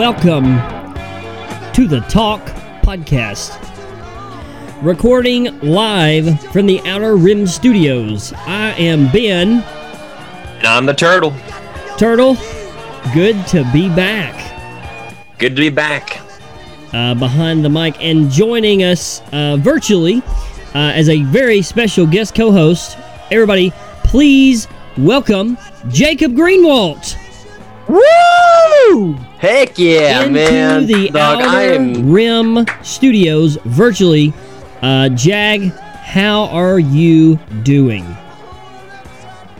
Ladies and gentlemen, welcome to the Talk Podcast. Recording live from the Outer Rim Studios. I am Ben And I'm the turtle. Turtle. Good to be back Good to be back. uh, behind the mic and joining us uh, virtually uh, as a very special guest co host. Everybody, please welcome Jacob Greenwalt. Woo! Heck yeah, into man. the Dog, I Outer am Rim Studios virtually. Uh, Jag, how are you doing?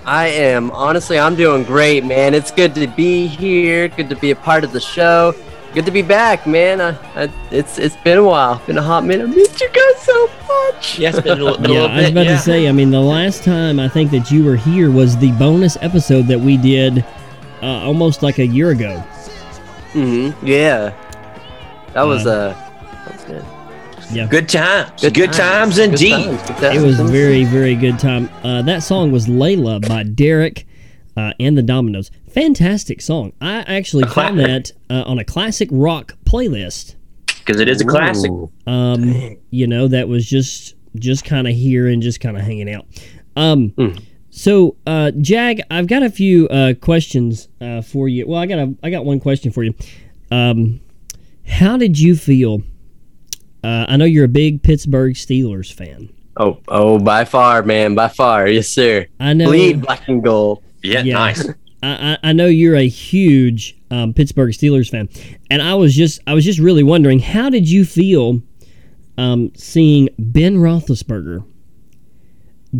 I am honestly I'm doing great, man. It's good to be here, good to be a part of the show. Good to be back, man. I, I, it's it's been a while, been a hot minute. I missed you guys so much. Yeah, it's been a, little- a yeah, little I was about yeah. to say. I mean, the last time I think that you were here was the bonus episode that we did uh, almost like a year ago. Hmm Yeah, that was Uh, that was good. Good times. Good, times, Good indeed. times, good It was times. very, very good time. Uh, that song was Layla by Derek uh, and the Dominos. Fantastic song. I actually A found that uh, on a classic rock playlist. Because it is a classic. Ooh. um, you know that was just just kind of here and just kind of hanging out um, Mm. So uh, jag i've got a few uh, questions uh, for you well i got a i got one question for you um, how did you feel uh, i know you're a big pittsburgh steelers fan Oh, oh, by far, man, by far, yes, sir. i know Bleed black and gold. Yeah, Yeah. nice. I, I I know you're a huge um, Pittsburgh Steelers fan, and I was just I was just really wondering how did you feel um, seeing Ben Roethlisberger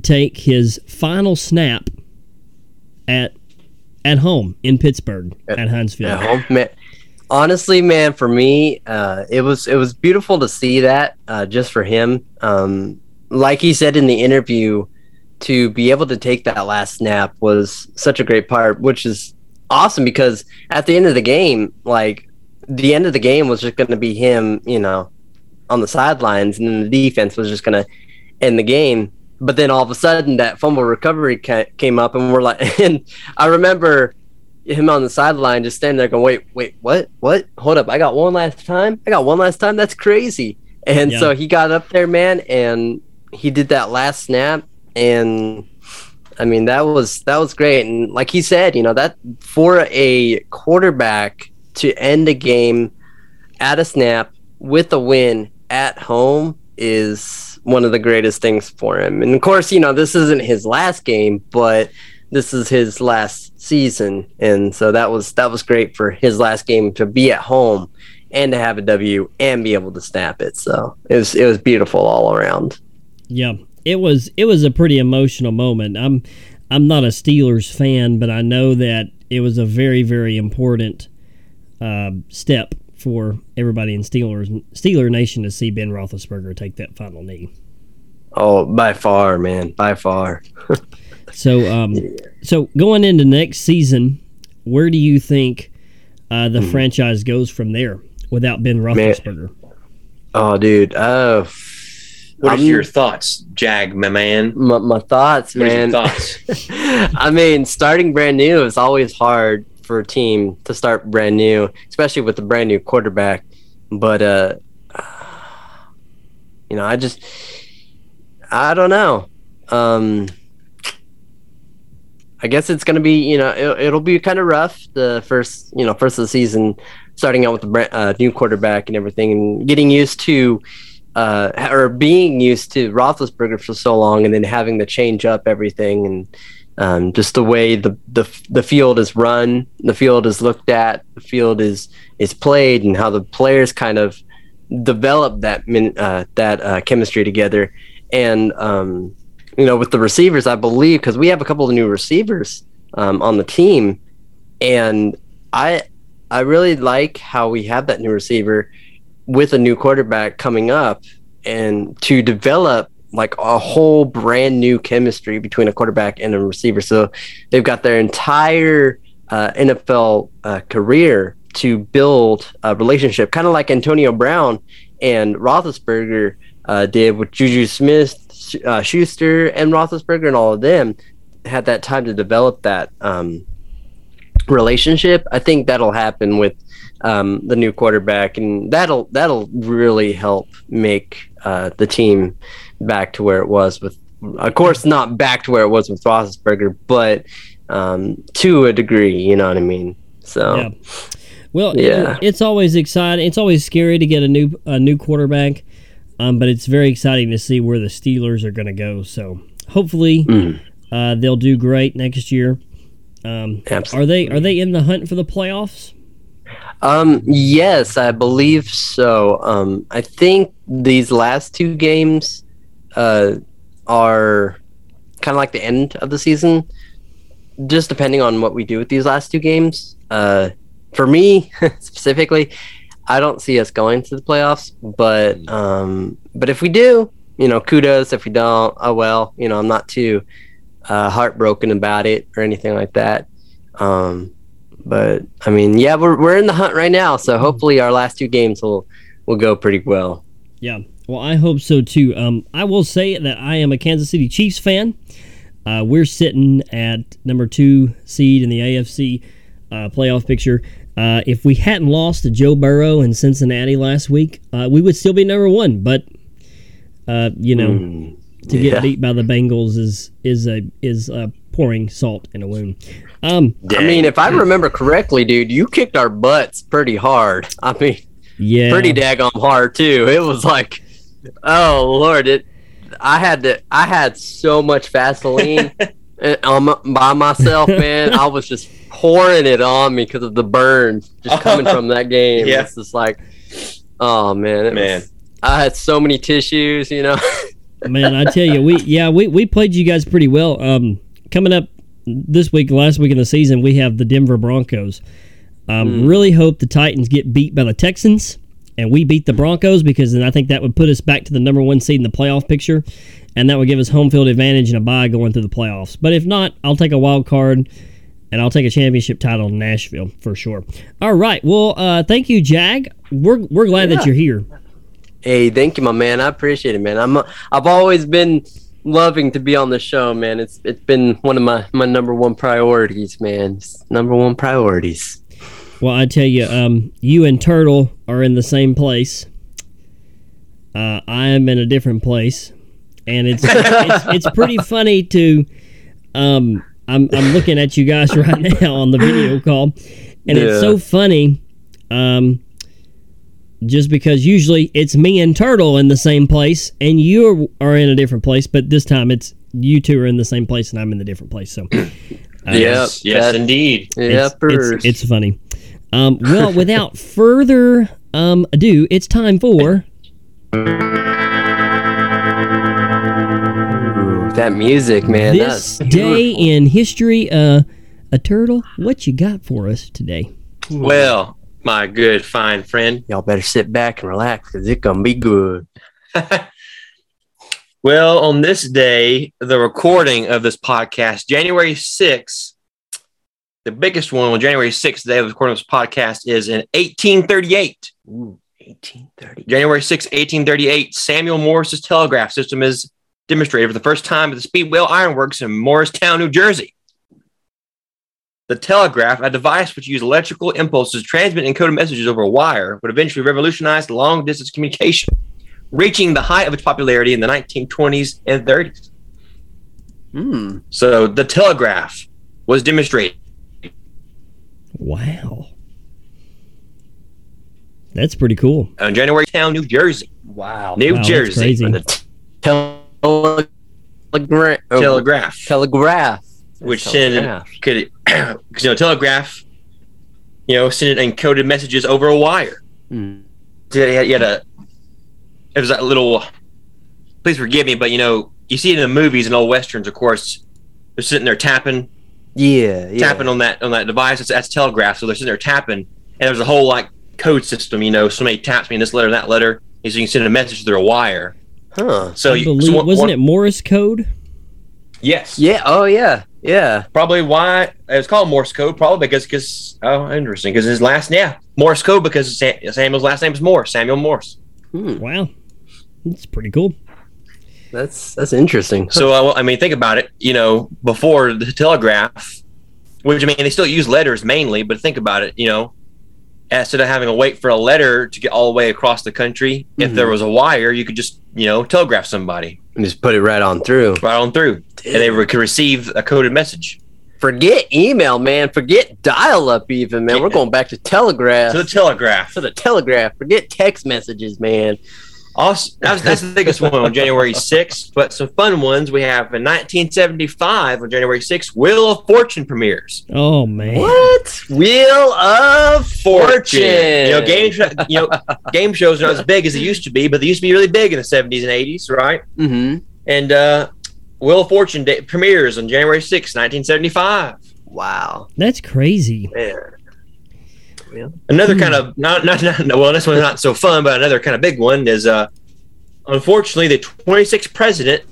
take his final snap at at home in Pittsburgh at, Heinz Field? At home, man. Honestly, man, for me, uh, it was it was beautiful to see that uh, just for him. Um, like he said in the interview, to be able to take that last snap was such a great part, which is awesome because at the end of the game, like the end of the game was just going to be him, you know, on the sidelines, and then the defense was just going to end the game. But then all of a sudden, that fumble recovery ca- came up, and we're like, and I remember him on the sideline just standing there going, wait, wait, what? What? Hold up. I got one last time. I got one last time. That's crazy. And Yeah. so he got up there, man, and he did that last snap. And I mean, that was, that was great. And like he said, you know, that for a quarterback to end a game at a snap with a win at home is one of the greatest things for him. And of course, you know, this isn't his last game, but this is his last season. And so that was that was great for his last game to be at home and to have a W and be able to snap it. So it was it was beautiful all around. Yeah, it was it was a pretty emotional moment. I'm I'm not a Steelers fan, but I know that it was a very very important uh, step for everybody in Steelers Steeler Nation to see Ben Roethlisberger take that final knee. Oh, by far, man, by far. So um, so going into next season, where do you think uh, the franchise goes from there without Ben Roethlisberger? Oh, dude. Oh, What are I'm- your thoughts, Jag, my man? my, my thoughts, What are your man. thoughts? I mean, starting brand new is always hard for a team to start brand new, especially with a brand new quarterback. But uh you know, I just I don't know. Um I guess it's gonna be, you know, it'll, it'll be kind of rough the first, you know, first of the season, starting out with the bra- uh, new quarterback and everything, and getting used to, uh, or being used to Roethlisberger for so long, and then having to change up everything, and um, just the way the, the the field is run, the field is looked at, the field is is played, and how the players kind of develop that min, uh, that uh, chemistry together, and um, you know, with the receivers, I believe because we have a couple of new receivers um, on the team, and I I really like how we have that new receiver with a new quarterback coming up, and to develop like a whole brand new chemistry between a quarterback and a receiver. So they've got their entire uh, NFL uh, career to build a relationship, kind of like Antonio Brown and Roethlisberger uh, did with Juju Smith, uh, Schuster, and Roethlisberger, and all of them had that time to develop that um, relationship. I think that'll happen with um, the new quarterback, and that'll that'll really help make uh, the team back to where it was with. Of course, not back to where it was with Roethlisberger, but um, to a degree. You know what I mean? So. Yeah. Well, Yeah. it- it's always exciting. It's always scary to get a new a new quarterback, um, but it's very exciting to see where the Steelers are going to go. So hopefully, Mm. uh, they'll do great next year. Um, Absolutely. are they are they in the hunt for the playoffs? Um, yes, I believe so. Um, I think these last two games uh, are kind of like the end of the season, just depending on what we do with these last two games. Uh, for me specifically, I don't see us going to the playoffs, but um, but if we do, you know, kudos. If we don't, oh well. You know, I'm not too uh, heartbroken about it or anything like that. Um, but I mean, yeah, we're we're in the hunt right now, so hopefully our last two games will will go pretty well. Yeah. Well, I hope so too. Um, I will say that I am a Kansas City Chiefs fan. Uh, we're sitting at number two seed in the AFC uh, playoff picture. Uh, if we hadn't lost to Joe Burrow in Cincinnati last week, uh, we would still be number one. But uh, you know, Mm, to get beat by the Bengals is is a is uh, pouring salt in a wound. Um, I mean, if I remember correctly, dude, you kicked our butts pretty hard. I mean, yeah, pretty daggone hard too. It was like, oh lord, it. I had to. I had so much Vaseline uh, on by myself, man. I was just pouring it on me because of the burns just coming from that game. Yeah. It's just like, oh man, it Man. was- I had so many tissues, you know. man, I tell you, we yeah we, we played you guys pretty well. Um, coming up this week, last week in the season, we have the Denver Broncos. Um, Really hope the Titans get beat by the Texans and we beat the Broncos because then I think that would put us back to the number one seed in the playoff picture, and that would give us home field advantage and a bye going through the playoffs. But if not, I'll take a wild card. And I'll take a championship title in Nashville for sure. All right. Well, uh, thank you, Jag. We're, we're glad that you're here. Hey, thank you, my man. I appreciate it, man. I'm I've always been loving to be on the show, man. It's it's been one of my my number one priorities, man. It's number one priorities. Well, I tell you, um, you and Turtle are in the same place. Uh, I am in a different place, and it's it's, it's pretty funny to. Um, I'm I'm looking at you guys right now on the video call, and it's so funny. Um, just because usually it's me and Turtle in the same place, and you are in a different place, but this time it's you two are in the same place, and I'm in the different place. So, uh, Yes, Yep, yes, that- indeed. Yeah, it's, it's, it's funny. Um, well, without further um, ado, it's time for that music, man. this that's day in history. Uh, a turtle, what you got for us today? Well, my good fine friend. Y'all better sit back and relax because it's gonna be good. Well, on this day, the recording of this podcast, January 6th, the biggest one on January 6th, the day of the recording of this podcast, is in 1838. Ooh, 1830. January 6th, 1838, Samuel Morse's telegraph system is demonstrated for the first time at the Speedwell Ironworks in Morristown, New Jersey. The telegraph, a device which used electrical impulses to transmit encoded messages over a wire, would eventually revolutionize long distance communication, reaching the height of its popularity in the 1920s and 30s. Hmm. So the telegraph was demonstrated. Wow, that's pretty cool. On January town, New Jersey. Wow. New Wow, that's Jersey. crazy. The tele- telegra- oh, Telegraph. telegraph. which Telegraph. send could because you know telegraph you know send encoded messages over a wire hmm. so you had, you had a it was that little please forgive me but you know you see it in the movies and old westerns of course they're sitting there tapping Yeah, yeah. tapping on that on that device that's, that's telegraph so they're sitting there tapping and there's a whole like code system you know somebody taps me in this letter and that letter and so you can send a message through a wire Huh. so you believe so one- wasn't one- it Morse code? yes Yeah. Oh, yeah. Yeah. Probably why it's called Morse code. Probably because because oh interesting because his last name yeah Morse code because Samuel's last name is Morse Samuel Morse. Hmm. Wow, that's pretty cool. That's that's interesting. So uh, I, I mean think about it. You know before the telegraph, which I mean, they still use letters mainly, but think about it, you know, instead of having to wait for a letter to get all the way across the country, if Mhm. there was a wire, you could just, you know, telegraph somebody And just put it right on through. right on through, and they re- could receive a coded message Forget email, man. Forget dial up, even, man. We're going back to telegraph. to the telegraph. to the telegraph. Forget text messages, man. Also, that was, that's the biggest one on January 6th. But some fun ones we have in 1975 on January 6th, Wheel of Fortune premieres. Oh man. What? Wheel of Fortune. You know, game sh- you know game shows are not as big as they used to be, but they used to be really big in the 70s and 80s, right? Mm-hmm. And uh, Wheel of Fortune day- premieres on January 6th, 1975. Wow. That's crazy. Man. Another Hmm. kind of not, not not well, this one's not so fun, but another kind of big one is uh, unfortunately the 26th president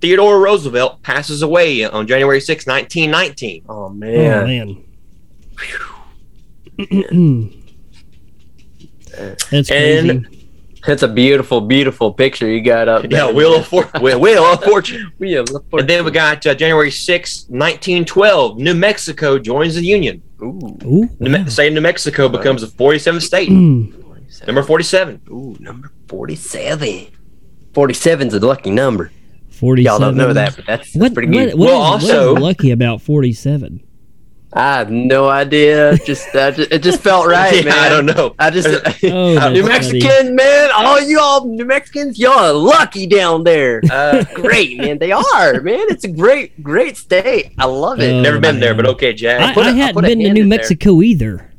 Theodore Roosevelt passes away on January 6, 1919. Oh Oh man. man. That's crazy. And- That's a beautiful, beautiful picture you got up there. Yeah, Wheel of For- Wheel of Fortune. Wheel of And then we got uh, January 6, 1912. New Mexico joins the Union. Ooh. Ooh. New Me- say New Mexico becomes the 47th state. Mm. Number 47. Ooh, number 47. 47's a lucky number. 47. Y'all don't know that, but that's, that's What, pretty what, good. what Well, is- also- is lucky about 47? I have no idea. Just, uh, ju- it just felt right, Yeah, man. I don't know. I just Oh, that's New funny. Mexican man, all y'all New Mexicans, y'all are lucky down there. Uh, great, man. They are, man. It's a great, great state. I love it. Oh, Never been there, but okay, Jack. I, put a- I I'll hadn't been to New in there. Mexico either.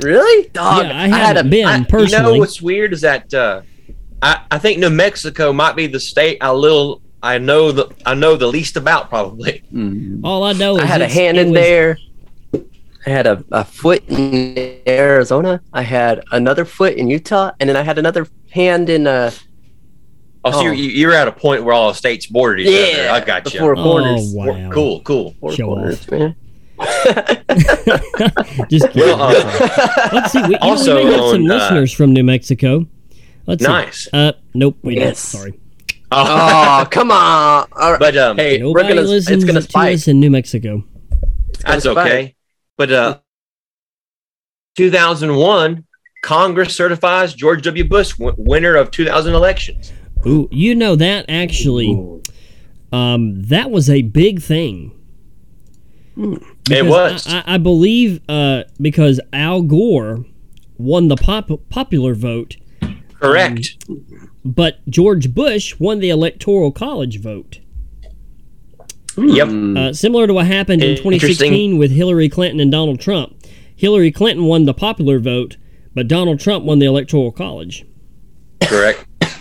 really? Dog, yeah, I had haven't a- been I- You know personally. what's weird is that uh, I, I think New Mexico might be the state I little I know the I know the least about probably. Mm. All I know is I had a hand in was- there. I had a, a foot in Arizona. I had another foot in Utah, and then I had another hand in uh Oh, so Oh. You're, you're at a point where all the states bordered each other. yeah. I got the you. four Oh, corners. wow. Cool, cool. Four Show corners, man. Just kidding. Well, uh, Let's see. We, you know, also we may have some on, uh, listeners from New Mexico. Let's nice. see. Uh, nope, we Yes. don't. Sorry. Oh, oh, come on! All right. but um, hey, we're Nobody gonna. listens It's gonna to spike. us in New Mexico. That's spike. okay. But uh, 2001, Congress certifies George W. Bush w- winner of 2000 elections. Ooh, you know that actually, um, that was a big thing. It was. I, I, I believe uh, because Al Gore won the pop- popular vote, Correct. But George Bush won the electoral college vote. yep. Mm. Uh, similar to what happened in 2016 with Hillary Clinton and Donald Trump. Hillary Clinton won the popular vote, but Donald Trump won the electoral college. Correct.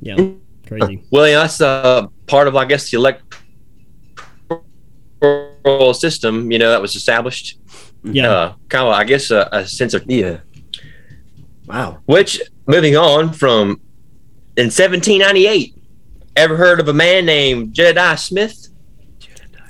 Yeah, crazy. Well, yeah, that's uh, part of, I guess, the electoral system, you know, that was established. Yeah. Uh, kind of, I guess, a, a sense of yeah. Wow. which, moving on from in 1798, ever heard of a man named Jedediah Smith,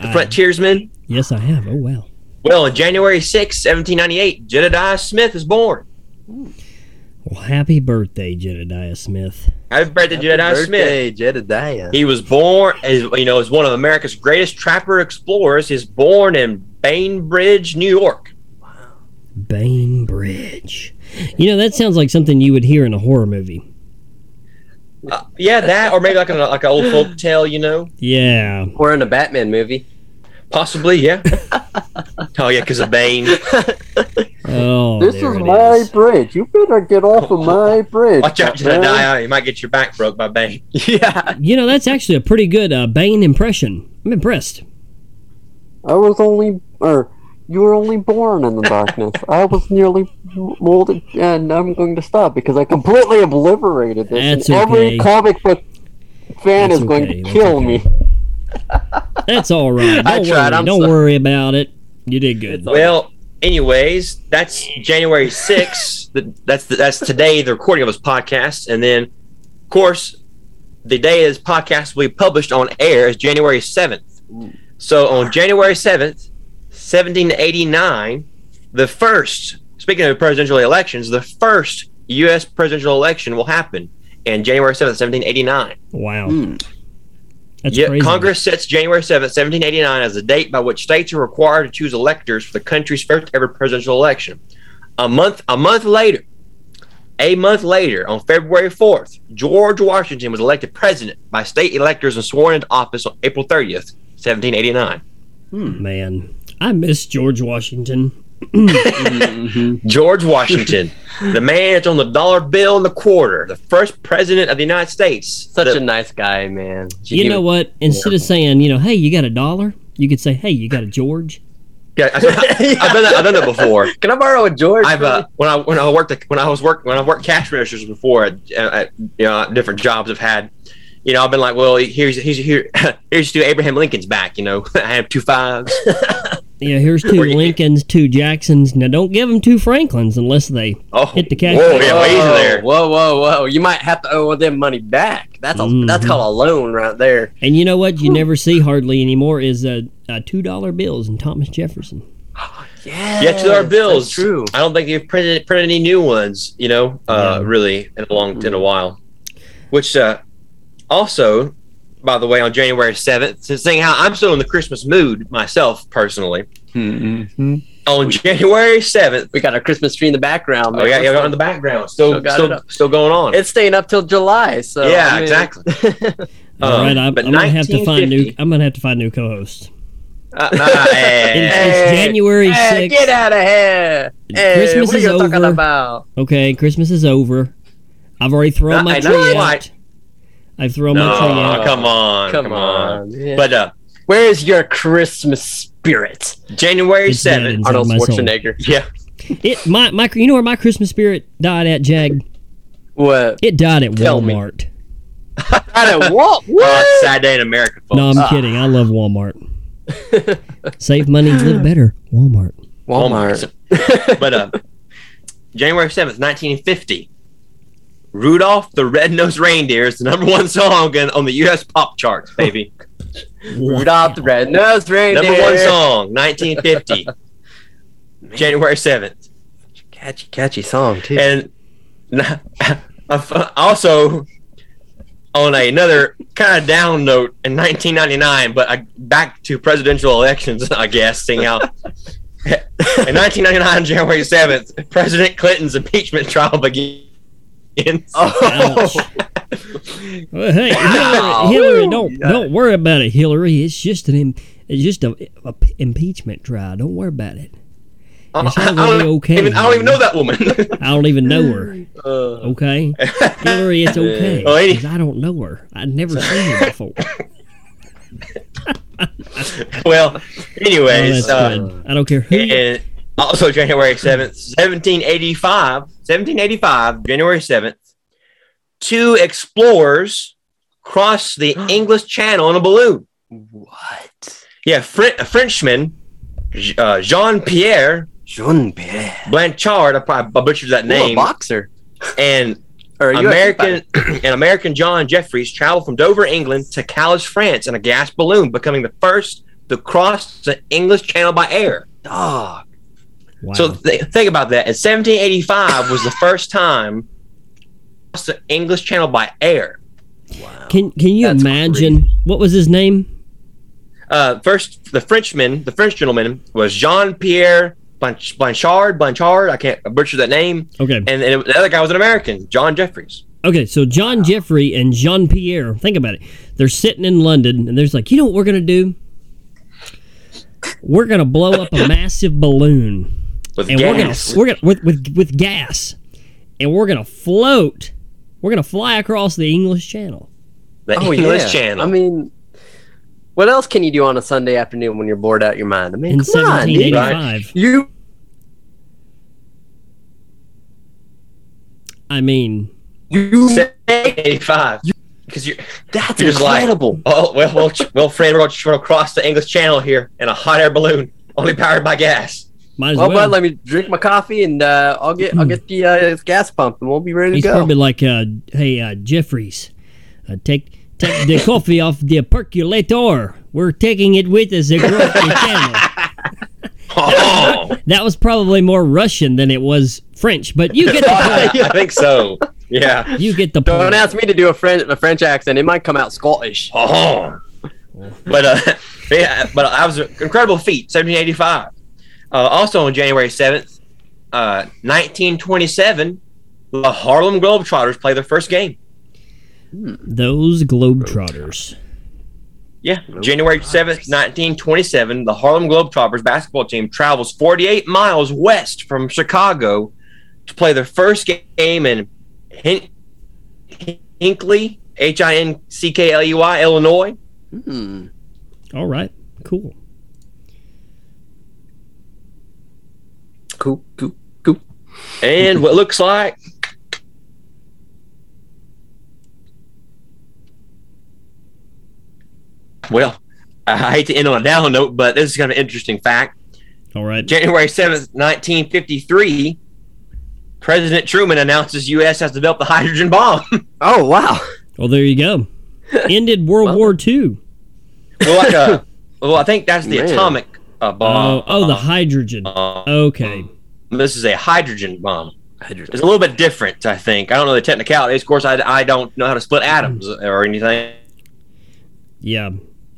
the I- frontiersman? yes, I have. Oh wow. Well, on January 6, 1798, Jedediah Smith is born. Well, happy birthday, Jedediah Smith. Happy birthday, Happy Jedediah Smith. birthday, Jedediah. He was born, as you know, as one of America's greatest trapper explorers. He's born in Bainbridge, New York. Wow. Bainbridge. You know, that sounds like something you would hear in a horror movie. Uh, yeah, that, or maybe like a like an old folk tale, you know, Yeah. Or in a Batman movie. possibly. Yeah. oh yeah, because of Bane. Oh, This is my is. bridge. You better get off of my bridge. Watch out, man. Jedediah. You might get your back broke by Bane. yeah. You know, that's actually a pretty good uh, Bane impression. I'm impressed. I was only, or you were only born in the darkness. I was nearly molded, and I'm going to stop because I completely obliterated this. That's and every okay. comic book fan That's is going okay, to that's kill okay. me. That's all right. Don't I tried, worry. I'm Don't sorry. worry about it. You did good. Well, anyways, that's January 6th. That's the, that's today, the recording of this podcast. And then, of course, the day this podcast will be published on air is January 7th. So on January 7th, 1789, the first, speaking of presidential elections, the first U.S. presidential election will happen in January 7th, 1789. Wow. Mm. That's yeah, crazy. Congress sets January 7th, 1789 as the date by which states are required to choose electors for the country's first ever presidential election. A month a month later, a month later, on February 4th, George Washington was elected president by state electors and sworn into office on April 30th, 1789. Man, I miss George Washington. George Washington, the man that's on the dollar bill and the quarter, the first president of the United States. Such The- a nice guy, man. You know what? Instead of saying, you know, hey, you got a dollar, you could say, hey, you got a George. Yeah, I, have done that. I've done that before. Can I borrow a George? I've uh, when I when I worked at- when I was work when I worked cash registers before at, at you know different jobs I've had. You know, I've been like, well, here's here's here here's two Abraham Lincoln's back. You know, I have two fives. Yeah, here's two Lincolns, two Jacksons. Now, don't give them two Franklins unless they. Oh, Hit the cash. Whoa, yeah, easy Whoa, there. Whoa, whoa, whoa! You might have to owe them money back. That's a that's Mhm. called a loan right there. And you know what? You never see hardly anymore is uh, uh, two dollar bills and Thomas Jefferson. Yeah, Yeah, two dollar bills. True. I don't think they've printed printed any new ones. You know, uh, Yeah. really in a long in a while. Which uh, also, by the way, on January seventh, seeing how I'm still in the Christmas mood myself personally. On January seventh, We got our Christmas tree in the background. oh man. yeah, yeah, in the background, still Still still still going on. It's staying up till July. So Yeah, I mean- exactly. All Um, right, I'm, but I'm gonna have to find new. I'm gonna have to find new co-hosts. Uh, nah, It's, it's Hey, January Hey, sixth. get out of here! Hey, Christmas what are is talking over. about? Okay, Christmas is over. I've already thrown Not- my not tree quite. Out. I've thrown my tree no, out. come on, Come on. Yeah. But uh, Where's your Christmas spirit? January seventh, Arnold. Schwarzenegger. yeah, It my my you know where my Christmas spirit died at Jag? What? It died at Tell me. Walmart. I don't what? Oh, What? it's sad day in America, folks. No, I'm Ah. kidding. I love Walmart. Save money, live better. Walmart. Walmart. but uh, January seventh, nineteen fifty. Rudolph the Red-Nosed Reindeer is the number one song in, on the U.S. pop charts, baby. Rudolph the Red-Nosed Reindeer. Number one song, 1950, January 7th. Catchy, catchy song too. And also, on another kind of down note, in 1999, but I, back to presidential elections, I guess, seeing how. In 1999, January 7th, President Clinton's impeachment trial begins. oh, Well, hey, Wow. Hillary, Hillary, don't Yeah. don't worry about it, Hillary. It's just an it's just a, a p- impeachment trial. Don't worry about it. I, It's I not don't, really okay, even, I don't even know that woman. I don't even know her. uh, Okay, Hillary, it's okay. Well, any- 'cause I don't know her. I've never seen her before. well, Oh, anyways, that's uh. I don't care who. and also January 7th, 1785, 1785, January 7th, two explorers cross the English Channel in a balloon. what? Yeah, Fr- a Frenchman, uh, Jean Pierre Jean Pierre. Blanchard, I probably butchered that Ooh, a name, boxer. and Or a UFC American and American John Jeffries traveled from Dover, England to Calais, France in a gas balloon, becoming the first to cross the English Channel by air. Dog. Wow. So th- think about that. In 1785 was the first time across the English Channel by air. Wow. can can you That's imagine what was his name? Uh, first, the Frenchman, the French gentleman, was Jean Pierre Blanchard. Blanchard, I can't butcher that name. Okay, And, and the other guy was an American, John Jeffries. okay. So John Jeffrey and Jean Pierre. Think about it. They're sitting in London, and they're like, you know what we're gonna do? We're gonna blow up a massive balloon. With and gas. we're gonna we're gonna with, with with gas, and we're gonna float. We're gonna fly across the English Channel. the Oh English yeah. Channel. I mean, what else can you do on a Sunday afternoon when you're bored out your mind? I mean, in come on, dude. 1785. You I mean, you eighty-five. Because you're, that's you're just like, oh, well, well, well, friend, we're going to cross the English Channel here in a hot air balloon, only powered by gas. Might as well, well. bud, let me drink my coffee and uh, I'll get I'll get the uh, gas pump and we'll be ready to He's go. probably like, uh, "Hey, uh, Jeffries, uh, take take the coffee off the percolator. We're taking it with us across the channel." Oh, That was probably more Russian than it was French, but you get the point. I think so. Yeah. You get the Don't point. ask me to do a French a French accent; it might come out Scottish. Oh, but uh, yeah, but I was an incredible feat. 1785. Uh, also on January 7th, uh, 1927, the Harlem Globetrotters play their first game. Those Globetrotters. Yeah, January 7th, 1927, the Harlem Globetrotters basketball team travels 48 miles west from Chicago to play their first game in Hin- Hinckley, H I N C K L E Y, Illinois. Hmm. All right. Cool. Cool, cool, cool. And what looks like well, I hate to end on a down note, but this is kind of an interesting fact. All right. January 7th, 1953, President Truman announces U.S. has developed the hydrogen bomb. Oh wow. Well, there you go. Ended World Well- War II. well, like a, well, I think that's the Man. atomic uh, bomb. Oh, oh, the hydrogen. Uh, Okay. This is a hydrogen bomb. Hydrogen. It's a little bit different, I think. I don't know the technicalities. Of course, I, I don't know how to split atoms or anything. Yeah.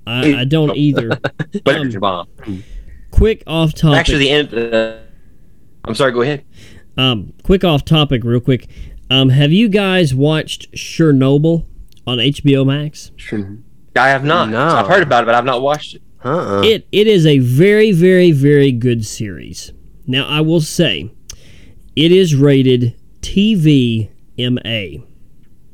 I, I don't either. But Um, hydrogen bomb. Quick off topic. Actually, the end. Uh, I'm sorry. Go ahead. Um, quick off topic, real quick. Um, have you guys watched Chernobyl on HBO Max? I have not. No. I've heard about it, but I've not watched it. Uh-uh. It it is a very very very good series. Now I will say, it is rated TVMA.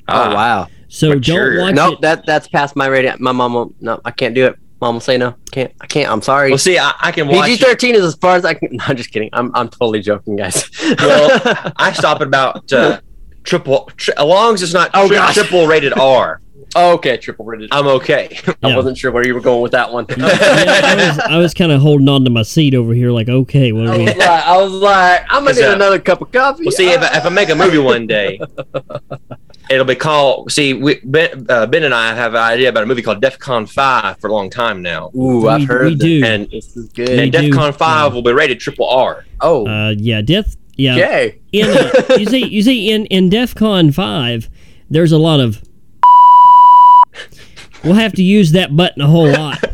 Ah, oh wow. So Mature. don't watch Nope, it. that that's past my rating. My mom won't. No, I can't do it. Mom will say no. Can't. I can't. I'm sorry. Well, see, I, I can watch. PG thirteen is as far as I can. No, I'm just kidding. I'm I'm totally joking, guys. Well, I stop at about uh, triple. Tri- as long as it's not Oh, tri- gosh. triple rated R, okay, triple rated. I'm okay. I Yeah. wasn't sure where you were going with that one. I was, I was kind of holding on to my seat over here, like, okay, what I are we? was like, I was like, I'm gonna Is need that- another cup of coffee. Well, see, if, I- if I make a movie one day, it'll be called. See, we, ben, uh, ben and I have an idea about a movie called DEFCON Five for a long time now, Ooh, We- I've heard we that. do. and This is good. and We do, DEFCON Five yeah. will be rated triple R. oh, Uh, yeah, death. Yeah, okay. in uh, you see, you see, in in DefCon five, there's a lot of. We'll have to use that button a whole lot.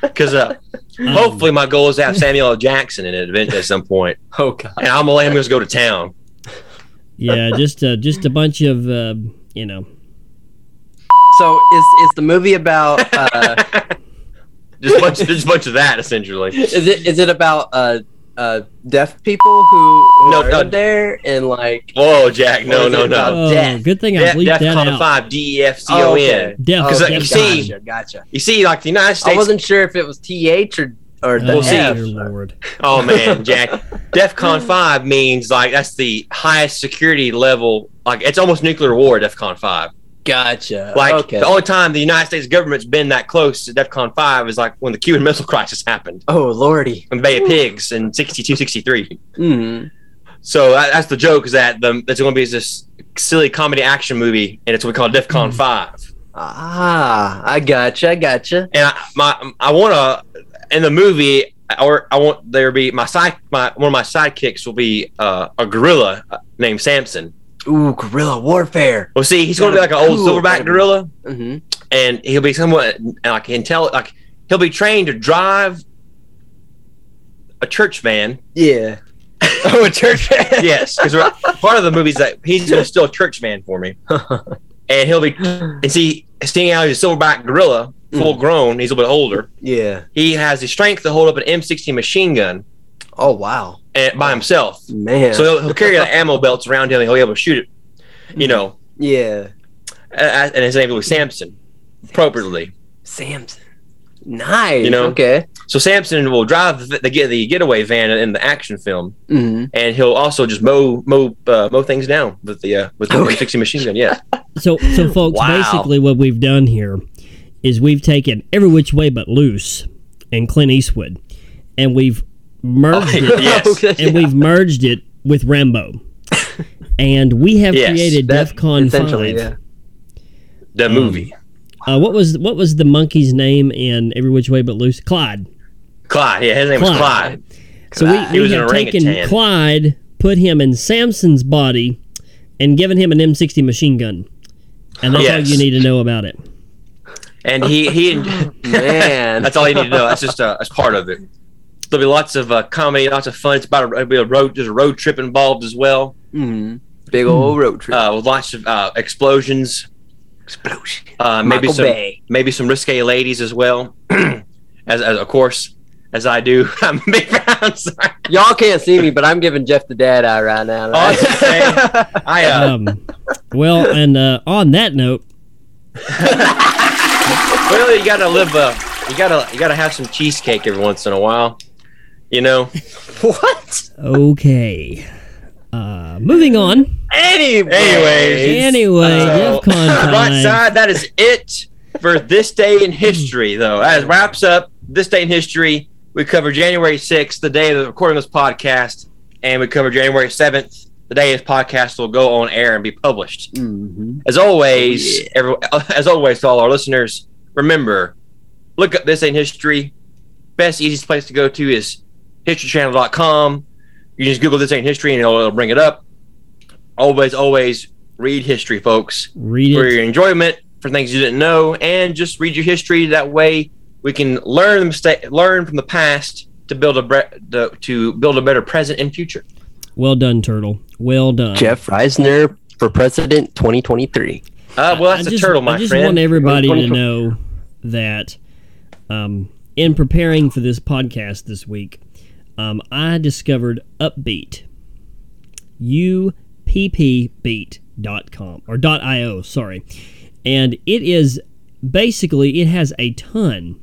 Because uh, Um, hopefully, my goal is to have Samuel L. Jackson in it event at some point, Oh god. and I'm gonna let him just go to town. Yeah, just uh, just a bunch of uh, you know. So is is the movie about? Uh, Just a bunch, just a bunch of that, essentially. is it is it about uh uh deaf people who, who No, are no. there and like? Whoa, Jack! No, no, no. Oh, death. good thing I De- bleeped that DEFCON out. Five, D E F C Oh, O okay. N. Def, Because, Okay, you see- gotcha, gotcha. You see, like the United States I States. wasn't sure if it was th or or the oh, F. Lord. Oh man, Jack! DEFCON Five means like that's the highest security level. Like it's almost nuclear war. DEFCON Five. Gotcha. Like okay. the only time the United States government's been that close to DEFCON Five is like when the Cuban Missile Crisis happened oh lordy. in the Bay of Pigs in 62, 63. Mm. So that, that's the joke is that the it's going to be this silly comedy action movie, and it's what we call DEFCON Five. Ah, I gotcha. I gotcha. and I, my I want to in the movie or I want there to be my side my one of my sidekicks will be uh, a gorilla uh, named Samson. Ooh, guerrilla warfare. Well, see, he's going to be like an old Cool. silverback gorilla, hmm and he'll be somewhat like intel like he'll be trained to drive a church van. Yeah. oh, a church. Yes, because part of the movie is that he's going to steal a church van for me, and he'll be and see seeing how he's a silverback gorilla, full grown, he's a little bit older. yeah. He has the strength to hold up an M60 machine gun Oh wow, and, by himself. man. So he'll, he'll carry the ammo belts around him and he'll be able to shoot it, you know. yeah, Uh, and his name was Samson, appropriately. Samson. Nice. You know? Okay. So Samson will drive the, the, get- the getaway van in the action film, hmm and he'll also just mow mow uh, mow things down with the uh, with the Okay. M60 machine gun. Yeah, So, so folks, Wow. basically what we've done here is we've taken every which way but loose and Clint Eastwood, and we've merged it, yes. and we've merged it with Rambo, and we have Yes, created That- DefCon essentially, Five. yeah. the Um, movie. Uh, what was what was the monkey's name in Every Which Way But Loose? Clyde. Clyde. Yeah, his name was Clyde. So we, Clyde. He we was an have taken. Clyde, put him in Samson's body, and given him an M60 machine gun, and that's all you need to know about it. and he he Man. that's all you need to know. That's just uh, that's part of it. There'll be lots of uh, comedy, lots of fun. It's about a, it'll be a road. There's a road trip involved as well, Mhm. Big old road trip. uh, with lots of uh, explosions. Explosion. Uh, maybe Michael some Bay. maybe some risque ladies as well. as, as of course as I do. I'm a big fan. I'm sorry. Y'all can't see me, but I'm giving Jeff the dad eye right now. Oh, I was just saying. I uh, Um, well, and uh, on that note, well, you gotta live. Uh, you gotta you gotta have some cheesecake every once in a while. You know. what? okay. Uh, moving on. Anyway. Anyways. Anyway, So, DEFCON right side. That is it for this day in history, though. As wraps up this day in history, we cover January 6th, the day of the recording of this podcast, and we cover January 7th, the day this podcast will go on air and be published. Mhm. As always, Oh, yeah. every, as always, to all our listeners, remember, look up this ain't history. Best easiest place to go to is historychannel.com. You can just Google this ain't history and it'll, it'll bring it up. Always, always read history, folks, Read for it. your enjoyment, for things you didn't know, and just read your history. That way, we can learn the mistake, learn from the past to build a bre- to, to build a better present and future. Well done, Turtle. Well done. Jeff Reisner for president 2023. Uh, well, that's I a just, turtle, my friend. I just friend. want everybody to know that um, in preparing for this podcast this week, um, I discovered Uppbeat. uppbeat.com or .io, sorry. And it is basically it has a ton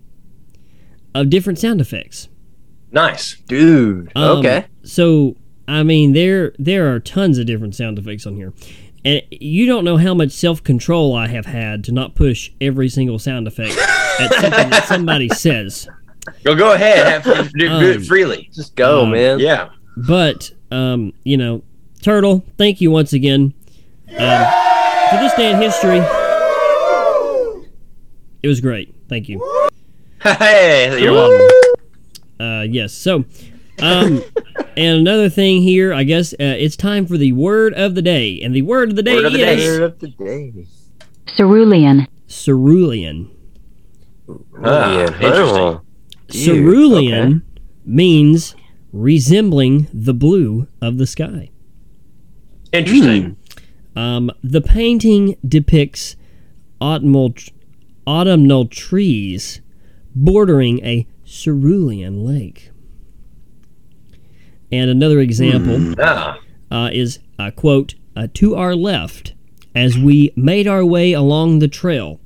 of different sound effects. nice. Dude. Um, okay. So I mean, there there are tons of different sound effects on here, and you don't know how much self control I have had to not push every single sound effect at something that somebody says. Go go ahead, have, do, do Um, it freely. Just go, um, man. Yeah. But um, you know, Turtle, thank you once again um, for this day in history. It was great. Thank you. Hey, you're welcome. Uh, yes. So, um, and another thing here, I guess uh, it's time for the word of the day, and the word of the day Word of the is day. Word of the day. Cerulean. cerulean. Ah, interesting. Cerulean okay. means resembling the blue of the sky. Interesting. Um, the painting depicts autumnal, autumnal trees bordering a cerulean lake. And another example Ah, uh, is uh, quote uh, to our left as we made our way along the trail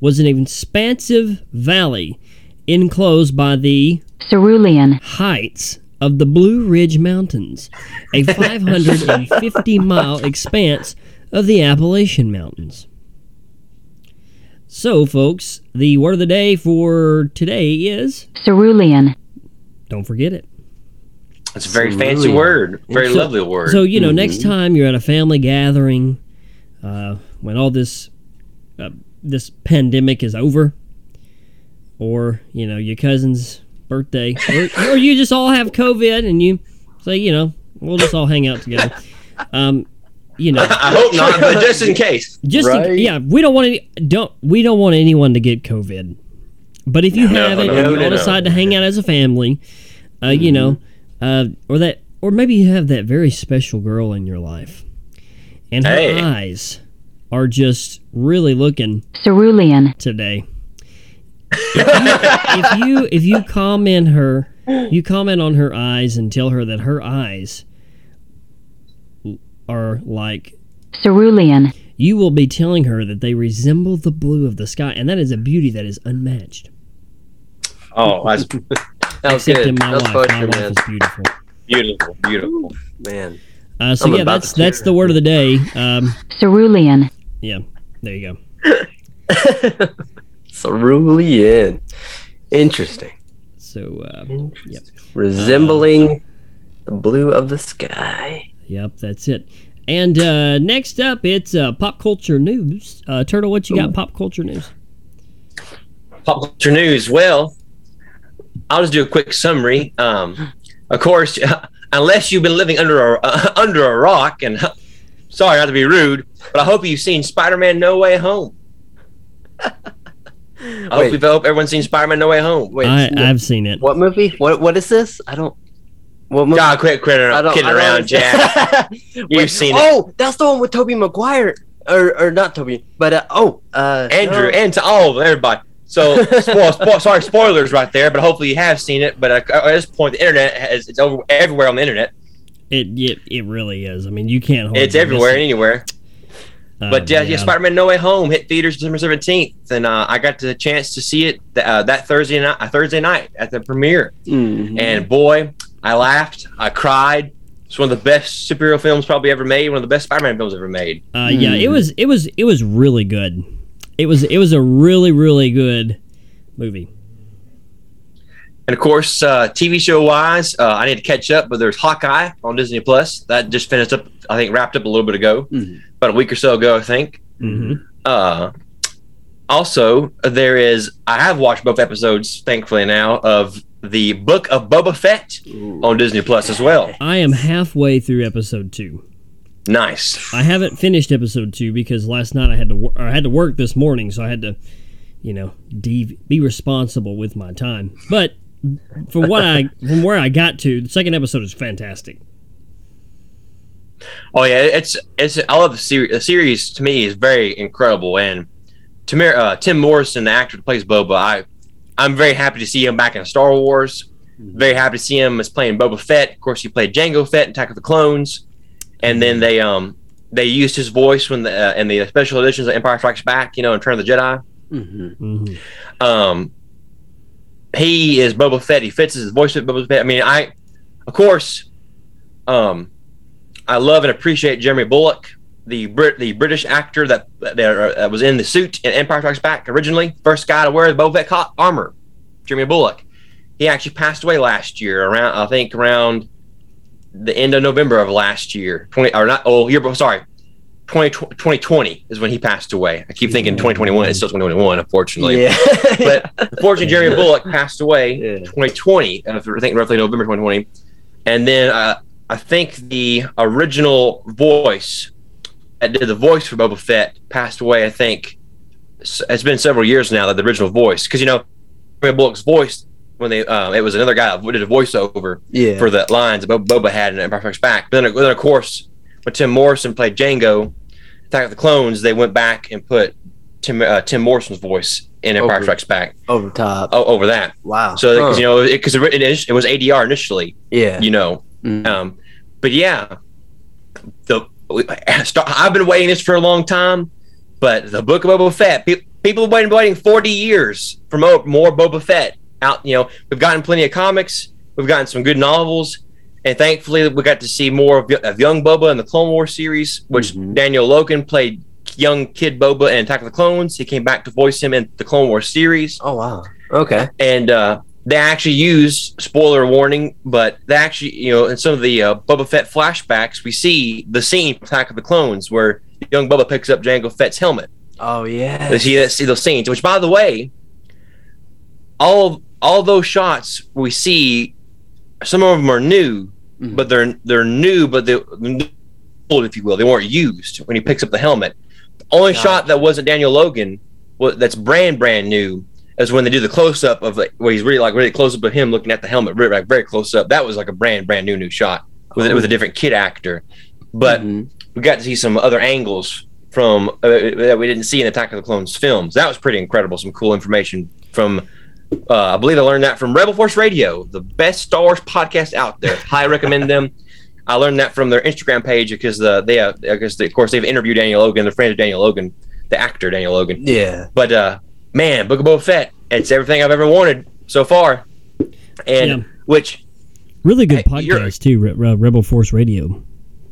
was an expansive valley enclosed by the Cerulean. heights of the Blue Ridge Mountains, a 550 mile expanse of the Appalachian Mountains. So, folks, the word of the day for today is Cerulean. don't forget it. It's a very fancy word. Very So- lovely word. So, you know, next time you're at a family gathering, uh, when all this uh, this pandemic is over, or you know your cousin's birthday, or, or you just all have COVID and you say, you know, we'll just all hang out together. Um, you know, I hope not, but just in case. just in- yeah, we don't want any, don't we don't want anyone to get COVID. But if you No, have it no, and you no, all no. decide to hang out as a family, uh, you know, uh, or that, or maybe you have that very special girl in your life, and her Hey. eyes are just really looking Cerulean. today. If you, if you if you comment her, you comment on her eyes and tell her that her eyes are like Cerulean. you will be telling her that they resemble the blue of the sky, and that is a beauty that is unmatched. Oh, that's That was Except good. in my that was life, my wife man. is beautiful. beautiful, beautiful. Man. Uh, so I'm yeah, that's that's the word of the day. Um, Cerulean. yeah, there you go. Cerulean. Interesting. So uh, yep, Resembling the blue of the sky. yep, that's it. And uh, next up, it's uh, pop culture news. Uh, Turtle, what you got? in Pop culture news. Pop culture news. Well, I'll just do a quick summary. Um, of course, unless you've been living under a uh, under a rock, and sorry not to be rude, but I hope you've seen Spider-Man: No Way Home. I hope, we hope everyone's seen Spider-Man No Way Home. Wait, I, no- I've seen it. what movie? What what is this? I don't. What movie? God, quit, quit I don't- kidding I don't around, understand. Jack. You've seen it. Oh, that's the one with Tobey Maguire, or or not Tobey, but uh, oh, uh, Andrew, no. and to all of everybody. So, spoil, spoil, sorry, spoilers right there, but hopefully you have seen it. But uh, at this point, the internet has it's over everywhere on the internet. It it, it really is. I mean, you can't. hardly It's everywhere and anywhere. It. But Uh, yeah, yeah, Spider-Man No Way Home hit theaters December seventeenth, and uh, I got the chance to see it th- uh, that Thursday night, uh, Thursday night at the premiere. Mhm. And boy, I laughed, I cried. It's one of the best superhero films probably ever made. One of the best Spider-Man films ever made. Uh, yeah, Hmm. it was it was it was really good. It was it was a really really good movie. And of course, uh, TV show wise, uh, I need to catch up. But there's Hawkeye on Disney Plus that just finished up. I think wrapped up a little bit ago, Mhm. about a week or so ago, I think. Mm-hmm. Uh, also, there is I have watched both episodes, thankfully now, of the Book of Boba Fett on Disney Plus as well. I am halfway through episode two. Nice. I haven't finished episode two because last night I had to wor- I had to work this morning, so I had to, you know, de- be responsible with my time. But from what I from where I got to, the second episode is fantastic. Oh yeah, it's it's I love the series. The series to me is very incredible, and Tamir, uh, Tim Morrison, the actor that plays Boba, I I'm very happy to see him back in Star Wars. Very happy to see him as playing Boba Fett. Of course, he played Jango Fett in Attack of the Clones, and then they um they used his voice when the uh, in the special editions of Empire Strikes Back, you know, in Turn of the Jedi. Mhm. hmm Um, he is Boba Fett. He fits his voice with Boba Fett. I mean, I, of course, um, I love and appreciate Jeremy Bulloch, the Brit, the British actor that that, that was in the suit in Empire Strikes Back originally, first guy to wear the Boba Fett armor. Jeremy Bulloch. He actually passed away last year, around I think around the end of November of last year. Twenty or not? Oh, year. Sorry. 20, 2020 is when he passed away. I keep thinking 2021. It's still 2021, unfortunately Yeah. but unfortunately, Jeremy Bulloch passed away Yeah. 2020. uh, I think roughly November 2020, and then uh, I think the original voice that did the voice for Boba Fett passed away. I think it's been several years now that the original voice, because you know, Jeremy Bulloch's voice when they uh, it was another guy that did a voiceover yeah. for the lines that Boba, Boba had in Empire Strikes Back. But then, then of course, when Tim Morrison played Jango, Attack of the Clones, they went back and put Tim uh, Tim Morrison's voice in Empire Over. Strikes Back over top. o- over that. Wow. So Huh. you know because it, it, is- it was ADR initially, yeah. you know. Mm. Um, but yeah, the I've been waiting this for a long time, but the Book of Boba Fett, pe- people have been waiting forty years for more, more Boba Fett out. You know, we've gotten plenty of comics, we've gotten some good novels, and thankfully we got to see more of, of young Boba in the Clone Wars series, which Mhm. Daniel Logan played young kid Boba in Attack of the Clones. He came back to voice him in the Clone Wars series Oh wow. Okay. and uh, they actually use spoiler warning, but they actually, you know, in some of the uh, Boba Fett flashbacks, we see the scene from Attack of the Clones where young Boba picks up Jango Fett's helmet. Oh yeah. They see that, see those scenes. Which, by the way, all all those shots we see, some of them are new, Mhm. but they're they're new, but they old, if you will, they weren't used when he picks up the helmet. The only shot that wasn't Daniel Logan, that's brand brand new, is when they do the close up of like where he's really like really close up of him looking at the helmet, really, like very close up. That was like a brand brand new new shot with with a different kid actor, but Mhm. we got to see some other angles from uh, that we didn't see in Attack of the Clones films. That was pretty incredible. Some cool information from. Uh, I believe I learned that from Rebel Force Radio, the best Star Wars podcast out there. Highly recommend them. I learned that from their Instagram page because uh, they, uh, I guess, they, of course, they've interviewed Daniel Logan, the friend of Daniel Logan, the actor Daniel Logan. yeah. But uh, man, Book of Boba Fett, it's everything I've ever wanted so far, and Yeah. which, Really good Hey, podcast too. Re- Re- Rebel Force Radio.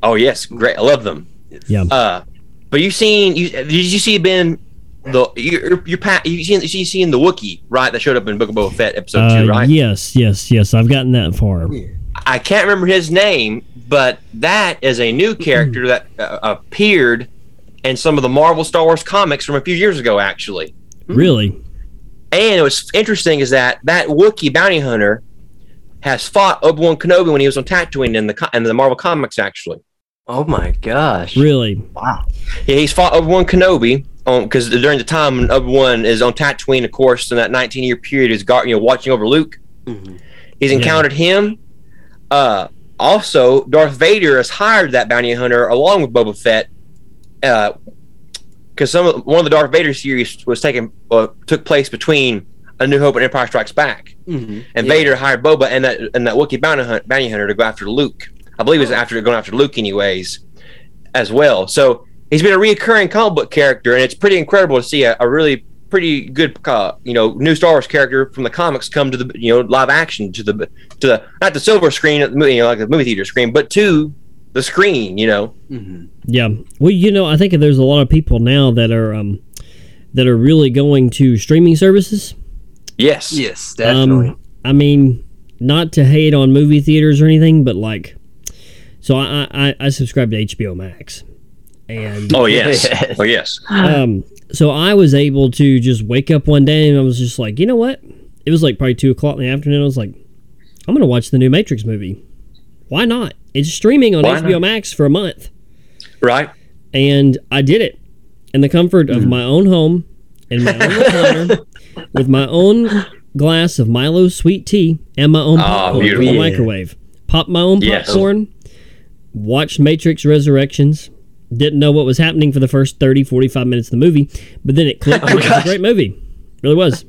oh yes, great, I love them. Yeah. Uh, but you seen you did you see Ben the you're you're pa- you seen you seen the Wookiee right that showed up in Book of Boba Fett episode Uh, two right? Yes, yes, yes. I've gotten that far. I can't remember his name, but that is a new character that uh, appeared in some of the Marvel Star Wars comics from a few years ago, actually. Really? And what's interesting is that that Wookiee bounty hunter has fought Obi Wan Kenobi when he was on Tatooine in the co- in the Marvel comics, actually. Oh my gosh! Really? Wow. Yeah, he's fought Obi Wan Kenobi on because during the time when Obi Wan is on Tatooine, of course, in that 19 year period, is guard, you know watching over Luke. Mhm. He's Yeah. encountered him. Uh, also, Darth Vader has hired that bounty hunter along with Boba Fett. Because some of, one of the Darth Vader series was taken uh, took place between A New Hope and Empire Strikes Back, Mhm. and Yeah. Vader hired Boba and that and that Wookiee bounty, hunt, bounty hunter to go after Luke. I believe it was after going after Luke, anyways, as well. So he's been a reoccurring comic book character, and it's pretty incredible to see a, a really pretty good, uh, you know, new Star Wars character from the comics come to the you know live action to the to the not the silver screen at the movie, you know, like the movie theater screen, but to the screen. You know, Mhm. Yeah. Well, you know, I think there's a lot of people now that are um, that are really going to streaming services. yes, Yes, definitely. Um, I mean, not to hate on movie theaters or anything, but like, so I I, I subscribe to HBO Max, and Oh yes, Yes. oh yes. um, so I was able to just wake up one day and I was just like, you know what? It was like probably two o'clock in the afternoon. I was like, I'm gonna watch the new Matrix movie. Why not? It's streaming on Why HBO not? Max for a month, Right. and I did it in the comfort Hmm. of my own home in my own recliner with my own glass of Milo sweet tea and my own Ah, popcorn from beautiful. the Yeah. microwave. Pop my own Yes. Popcorn. Watched Matrix Resurrections. Didn't know what was happening for the first 30, 45 minutes of the movie, but then it clicked. and it was a great movie. really was.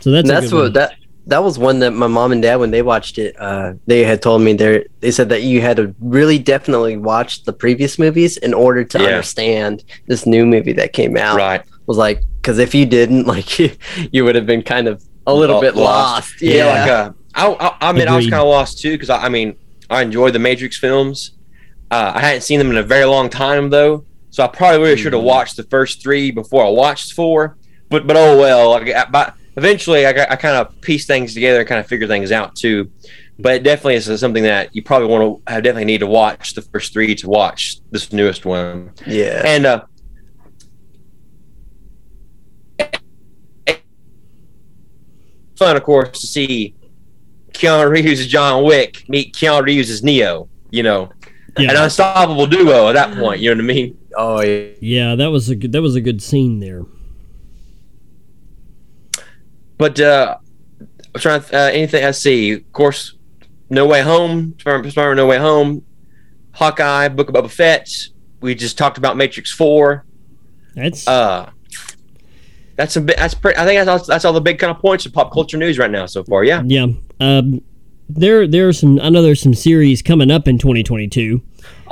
So that's And a that's good what one. that that was one that my mom and dad when they watched it uh, they had told me they they said that you had to really definitely watch the previous movies in order to Yeah. understand this new movie that came out Right. was like because if you didn't like you, you would have been kind of a little Lo- bit lost, Yeah, like uh, I, I, I mean, I was kind of lost too because I, I mean, I enjoyed the Matrix films. Uh, I hadn't seen them in a very long time though, so I probably really should have Mhm. watched the first three before I watched four. But but oh well. Like, I- but eventually, I, I kind of piece things together and kind of figure things out too. But it definitely is something that you probably want to definitely need to watch the first three to watch this newest one. yeah And uh, fun, of course, to see Keanu Reeves as John Wick meet Keanu Reeves as Neo. You know, an unstoppable duo at that point. You know what I mean? oh yeah yeah, that was a good, that was a good scene there. But uh, I'm trying to uh, anything I see. Of course, No Way Home, Spider-Man No Way Home, Hawkeye, Book of Boba Fett. We just talked about Matrix Four. That's Uh, that's a bit. That's pretty. I think that's all, that's all the big kind of points of pop culture news right now so far. Yeah. yeah. Um, there there are some. I know there's some series coming up in 2022.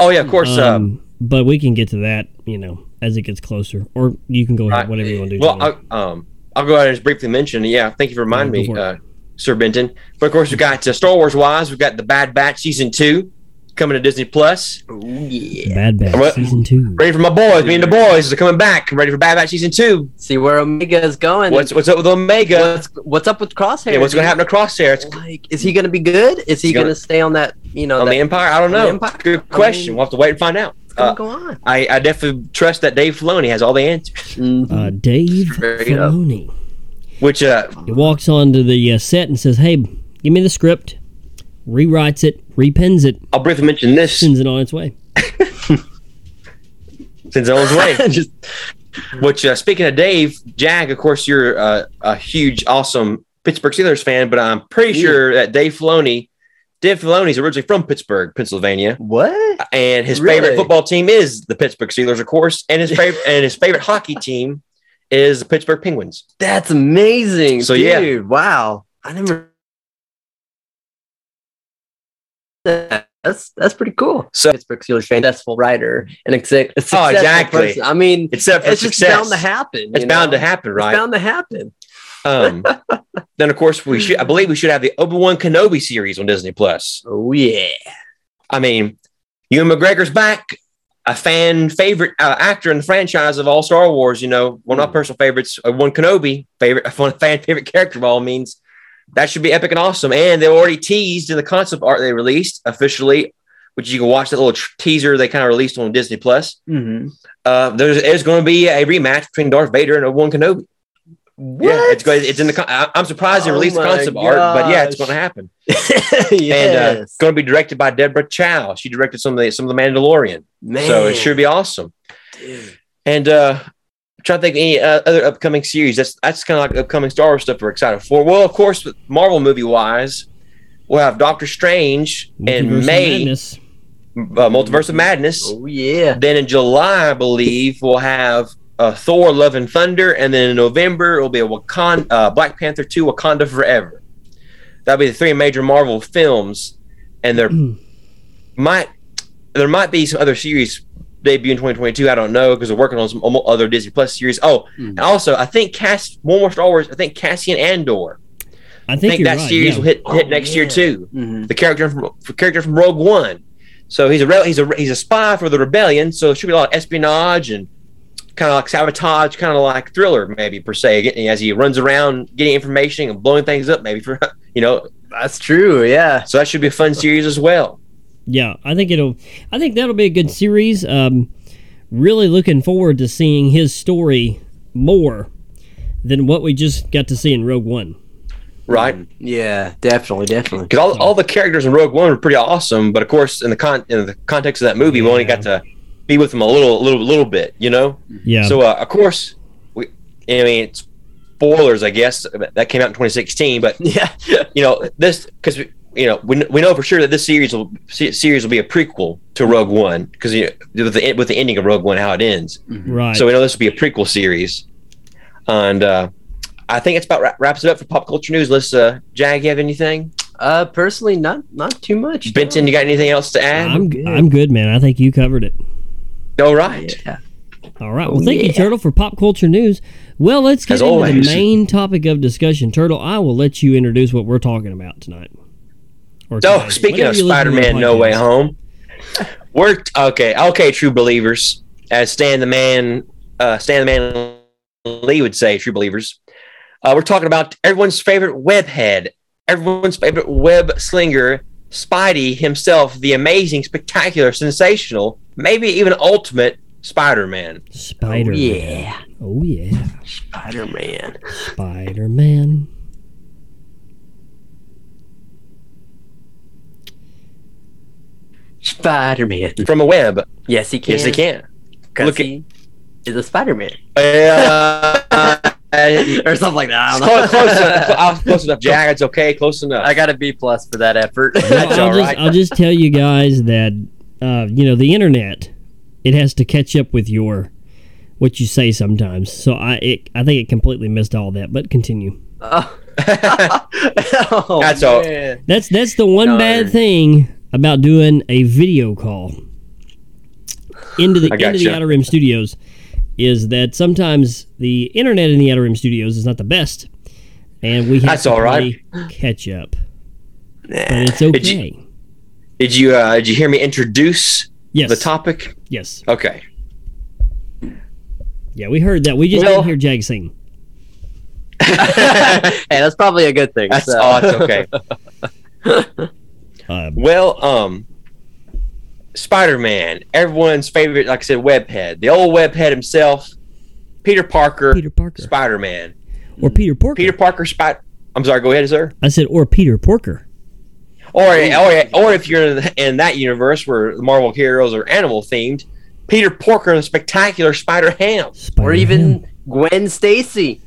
Oh yeah, of course. uh, Um, but we can get to that, you know, as it gets closer. Or you can go ahead, Right. whatever you want to do. Well. I, um, I'll go ahead and just briefly mention. Yeah, thank you for reminding Yeah, me, uh, Sir Benton. But of course, we've got uh, Star Wars wise. We've got the Bad Batch season two coming to Disney Plus. Oh, yeah Bad Batch What? season two. Ready for my boys. Me and the boys are coming back. I'm ready for Bad Batch season two. see where omega is going What's what's up with Omega? what's, what's up with crosshair Yeah, what's going to happen to Crosshair? It's like is he gonna be good is he gonna- gonna, stay on that you know on that, the Empire. I don't know. Empire? Good I question. mean- we'll have to wait and find out. Uh, go on I, I definitely trust that Dave Filoni has all the answers. Mhm. Uh, Dave Straight up. Filoni. Which uh, He walks onto the uh, set and says, "Hey, give me the script." Rewrites it, repins it, I'll briefly mention this sends it on its way. since it owns way. just Which, uh, speaking of Dave, Jag, of course, you're uh, a huge, awesome Pittsburgh Steelers fan, but I'm pretty Yeah. sure that Dave Filoni, Dave Filoni is originally from Pittsburgh, Pennsylvania, what and his Really? favorite football team is the Pittsburgh Steelers, of course, and his favorite and his favorite hockey team is the Pittsburgh Penguins. That's amazing. So, dude. yeah. Wow. I never. That's that's pretty cool. So- Pittsburgh Steelers fan, successful writer, and a, a successful Oh, exactly. person. I mean, It's for it's just bound to happen. It's you bound to happen, right? It's bound to happen. Um, then, of course, we should. I believe we should have the Obi Wan Kenobi series on Disney Plus. Oh yeah. I mean, Ewan McGregor's back, a fan favorite uh, actor in the franchise of all Star Wars. You know, one of my personal favorites, uh, one Kenobi favorite, a fan favorite character of all means. That should be epic and awesome. And they already teased in the concept art they released officially, which you can watch that little tr- teaser they kind of released on Disney Plus. Mm-hmm. Uh, there's, going to be a rematch between Darth Vader and Obi Wan Kenobi. Yeah, it's going. It's in the. con- I'm surprised they Oh released my concept art, but yeah, it's going to happen. yes. And uh, it's going to be directed by Deborah Chow. She directed some of the some of the Mandalorian, Man. so it should be awesome. Dude. And uh, I'm trying to think of any uh, other upcoming series. That's that's kind of like upcoming Star Wars stuff we're excited for. Well, of course, with Marvel movie wise, we'll have Doctor Strange Multiverse in May, Madness. uh, Multiverse of Madness. Oh yeah. Then in July, I believe we'll have uh, Thor: Love and Thunder, and then in November it'll be a Wakanda, uh, Black Panther Two: Wakanda Forever. That'll be the three major Marvel films, and there might there might be some other series debut in 2022. I don't know because they're working on some other Disney Plus series. Oh, and also I think Cass one more Star Wars. I think Cassian Andor. I I think, think that right, series yeah. will hit hit Oh, next year yeah. too Mhm. the character from character from Rogue One. So he's a re- he's a he's a spy for the rebellion. So it should be a lot of espionage and kind of like sabotage, kind of like thriller maybe per se. getting- As he runs around getting information and blowing things up, maybe for you know. That's true. Yeah. So that should be a fun series as well. Yeah, I think it'll. I think that'll be a good series. Um, really looking forward to seeing his story more than what we just got to see in Rogue One. Right, Yeah. Definitely. Definitely. because all, all the characters in Rogue One were pretty awesome, but of course, in the con in the context of that movie, we only got to be with them a little, little, little bit, you know. Yeah. So uh, of course, we, I mean, it's spoilers, I guess that came out in 2016, but Yeah. you know this because you know we, we know for sure that this series will series will be a prequel to Rogue One because you know, with the with the ending of Rogue One how it ends. right. So we know this will be a prequel series, and uh, I think it's about wra- wraps it up for pop culture news. Let's uh, Jag, you have anything? Uh, personally, not not too much. Benton, you got anything else to add? I'm good. I'm good, man. I think you covered it. All right. Yeah. All right. Well, thank you, Turtle, for pop culture news. Well, let's get As into always. the main topic of discussion. Turtle, I will let you introduce what we're talking about tonight. Or So speaking of you listen to our Spider-Man: No Way. Home, we're okay. Okay, true believers, as Stan the Man, uh, Stan the Man Lee would say, true believers. Uh, we're talking about everyone's favorite webhead, everyone's favorite web slinger, Spidey himself, the amazing, spectacular, sensational, maybe even ultimate Spider-Man. Spider. Man. Oh, Yeah. Oh yeah. Spider Man. Spider Man. Spider Man. From a web, Yes, he can. yes, he can. Because Look at- he is a Spider Man. Uh, uh, or something like that. I don't close, know. close enough. I was close enough, Jag. It's okay. Close enough. I got a B plus for that effort. Well, That's I'll all just right. I'll just tell you guys that uh, you know the internet it has to catch up with your what you say sometimes. So I it, I think it completely missed all that. But continue. oh. Oh, That's all. That's that's the one Darn. bad thing about doing a video call into the I into the. Outer Rim Studios is that sometimes the internet in the Outer Rim Studios is not the best, and we have That's to all right. catch up. But Nah. it's Did you- okay. Did you uh, did you hear me introduce Yes. the topic? Yes. Okay. Yeah, we heard that. We just Well- didn't hear Jag sing. hey, that's probably a good thing. That's so. oh, it's okay. Well, um, Spider Man, everyone's favorite, like I said, webhead, the old webhead himself, Peter Parker, Peter Parker Spider Man, or Peter Porker. Peter Parker, Spider. I'm sorry. Go ahead, sir. I said or Peter Porker. Or or or if you're in, in that universe where the Marvel heroes are animal themed, Peter Porker, the spectacular Spider Ham, or even Gwen Stacy.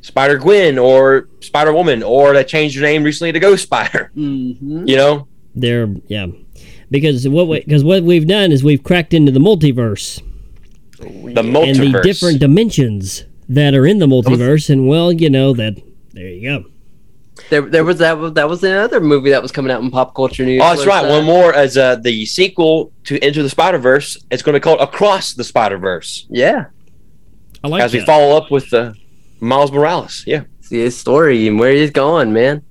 Spider Gwen, or Spider Woman, or that changed their name recently to Ghost Spider. Mm-hmm. You know, they're yeah. Because what because what we've done is we've cracked into the multiverse the and multiverse. the different dimensions that are in the multiverse, and well, you know that there you go. There, there was that. was- That was another movie that was coming out in pop culture news. Oh, that's right. uh, One more as uh, the sequel to Into the Spider Verse. It's going to be called Across the Spider Verse Yeah, I like as we follow up with uh, Miles Morales. Yeah, see his story and where he's going, man.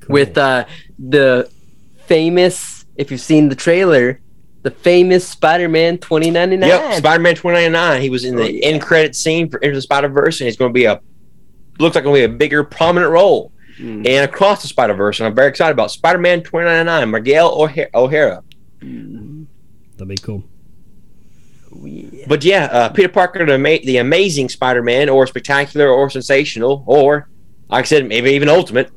Cool. With uh, the famous, if you've seen the trailer, the famous Spider-Man 2099. yep. Spider Man twenty ninety nine. He was in the Oh, yeah. end credit scene for Into the Spider Verse, and he's going to be a looks like going to be a bigger prominent role Mm. and Across the Spider Verse. And I'm very excited about Spider Man twenty ninety nine. Miguel O'Hara. O'Hara. Mm. That'd be cool. But yeah, uh, Peter Parker, the, ama- the amazing Spider-Man, or spectacular, or sensational, or like I said, maybe even ultimate,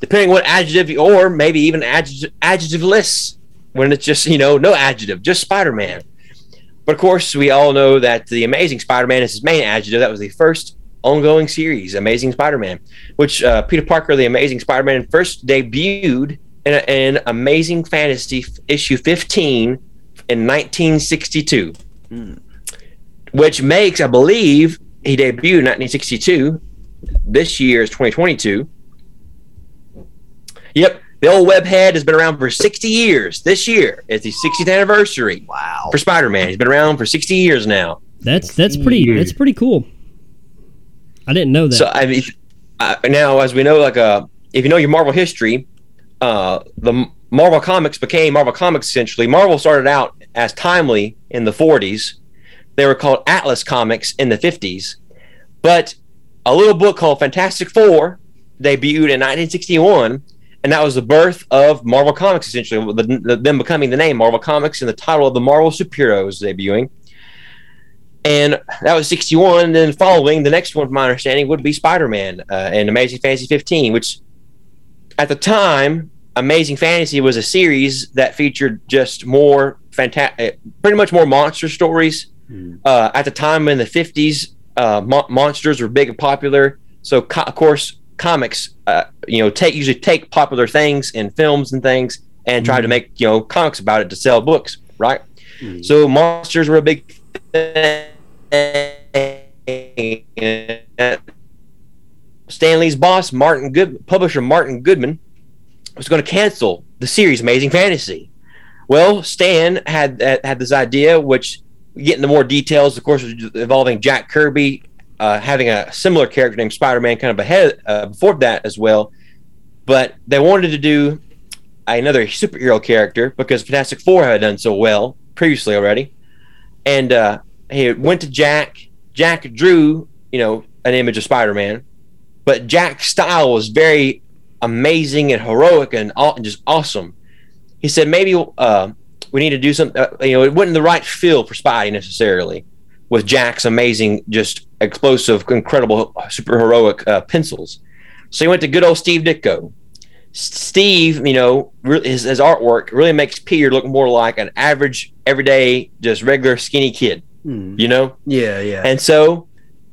depending what adjective, or maybe even adjective, adjectiveless when it's just you know no adjective, just Spider-Man. But of course, we all know that the Amazing Spider-Man is his main adjective. That was the first ongoing series, Amazing Spider-Man, which uh, Peter Parker, the Amazing Spider-Man, first debuted in, a, in Amazing Fantasy issue 15 in 1962 which makes, I believe, he debuted in 1962. This year is 2022. Yep, the old webhead has been around for 60 years. This year is the 60th anniversary Wow. for Spider-Man. He's been around for 60 years now. That's that's pretty that's pretty cool. I didn't know that. So I mean, uh, now as we know, like uh, if you know your Marvel history, uh, the Marvel Comics became Marvel Comics essentially. Marvel started out as Timely in the 40s. They were called Atlas Comics in the 50s, but a little book called Fantastic Four debuted in 1961, and that was the birth of Marvel Comics essentially. The, the, them becoming the name Marvel Comics and the title of the Marvel superheroes debuting. And that was 61. And then following, the next one, from my understanding, would be Spider Man uh, and Amazing Fantasy 15, which at the time, Amazing Fantasy was a series that featured just more fantastic, pretty much more monster stories. Uh, at the time in the 50s, uh, mo- monsters were big and popular. So, co- of course, comics, uh, you know, take usually take popular things in films and things and try to make, you know, comics about it to sell books, right? So, monsters were a big thing. Stan Lee's boss, Martin Good, publisher Martin Goodman, was going to cancel the series Amazing Fantasy. Well, Stan had had, had this idea, which get into more details, of course, involving Jack Kirby uh, having a similar character named Spider-Man, kind of ahead uh, before that as well. But they wanted to do another superhero character because Fantastic Four had done so well previously already, and uh, he went to Jack. Jack drew, you know, an image of Spider-Man, but Jack's style was very amazing and heroic and, aw- and just awesome. He said maybe uh, we need to do something. Uh, you know, it wasn't the right feel for Spidey necessarily with Jack's amazing, just explosive, incredible, super heroic uh, pencils. So he went to good old Steve Ditko. Steve, you know, his, his artwork really makes Peter look more like an average, everyday, just regular skinny kid. Hmm. You know, Yeah, yeah. and so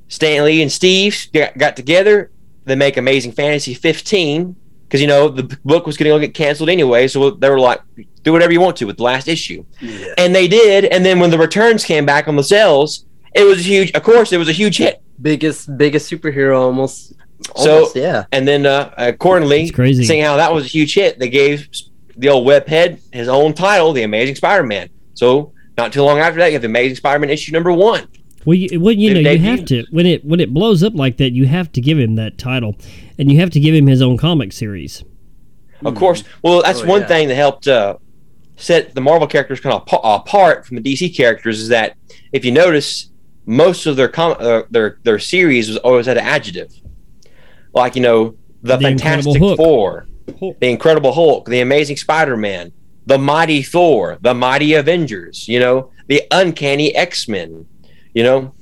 Stan Lee and Steve got, got together. They make Amazing Fantasy 15 because you know the book was going to get canceled anyway. So they were like, do whatever you want to with the last issue, yeah. and they did. And then when the returns came back on the sales, it was a huge. Of course, it was a huge hit. Biggest biggest superhero almost. So- almost, yeah. And then uh, accordingly, It's crazy. seeing how that was a huge hit, they gave the old webhead his own title, The Amazing Spider-Man. So not too long after that, you have The Amazing Spider-Man issue number one. Well, you, well, you know, Did it you have to when it when it blows up like that, you have to give him that title, and you have to give him his own comic series. Of course. Well, that's Oh, one yeah. thing that helped uh, set the Marvel characters kind of apart from the DC characters is that if you notice, most of their com- uh, their their series was always had an adjective, like you know the, The Fantastic Four, Hulk. the Incredible Hulk, the Amazing Spider-Man, the Mighty Thor, the Mighty Avengers. You know the Uncanny X-Men. You know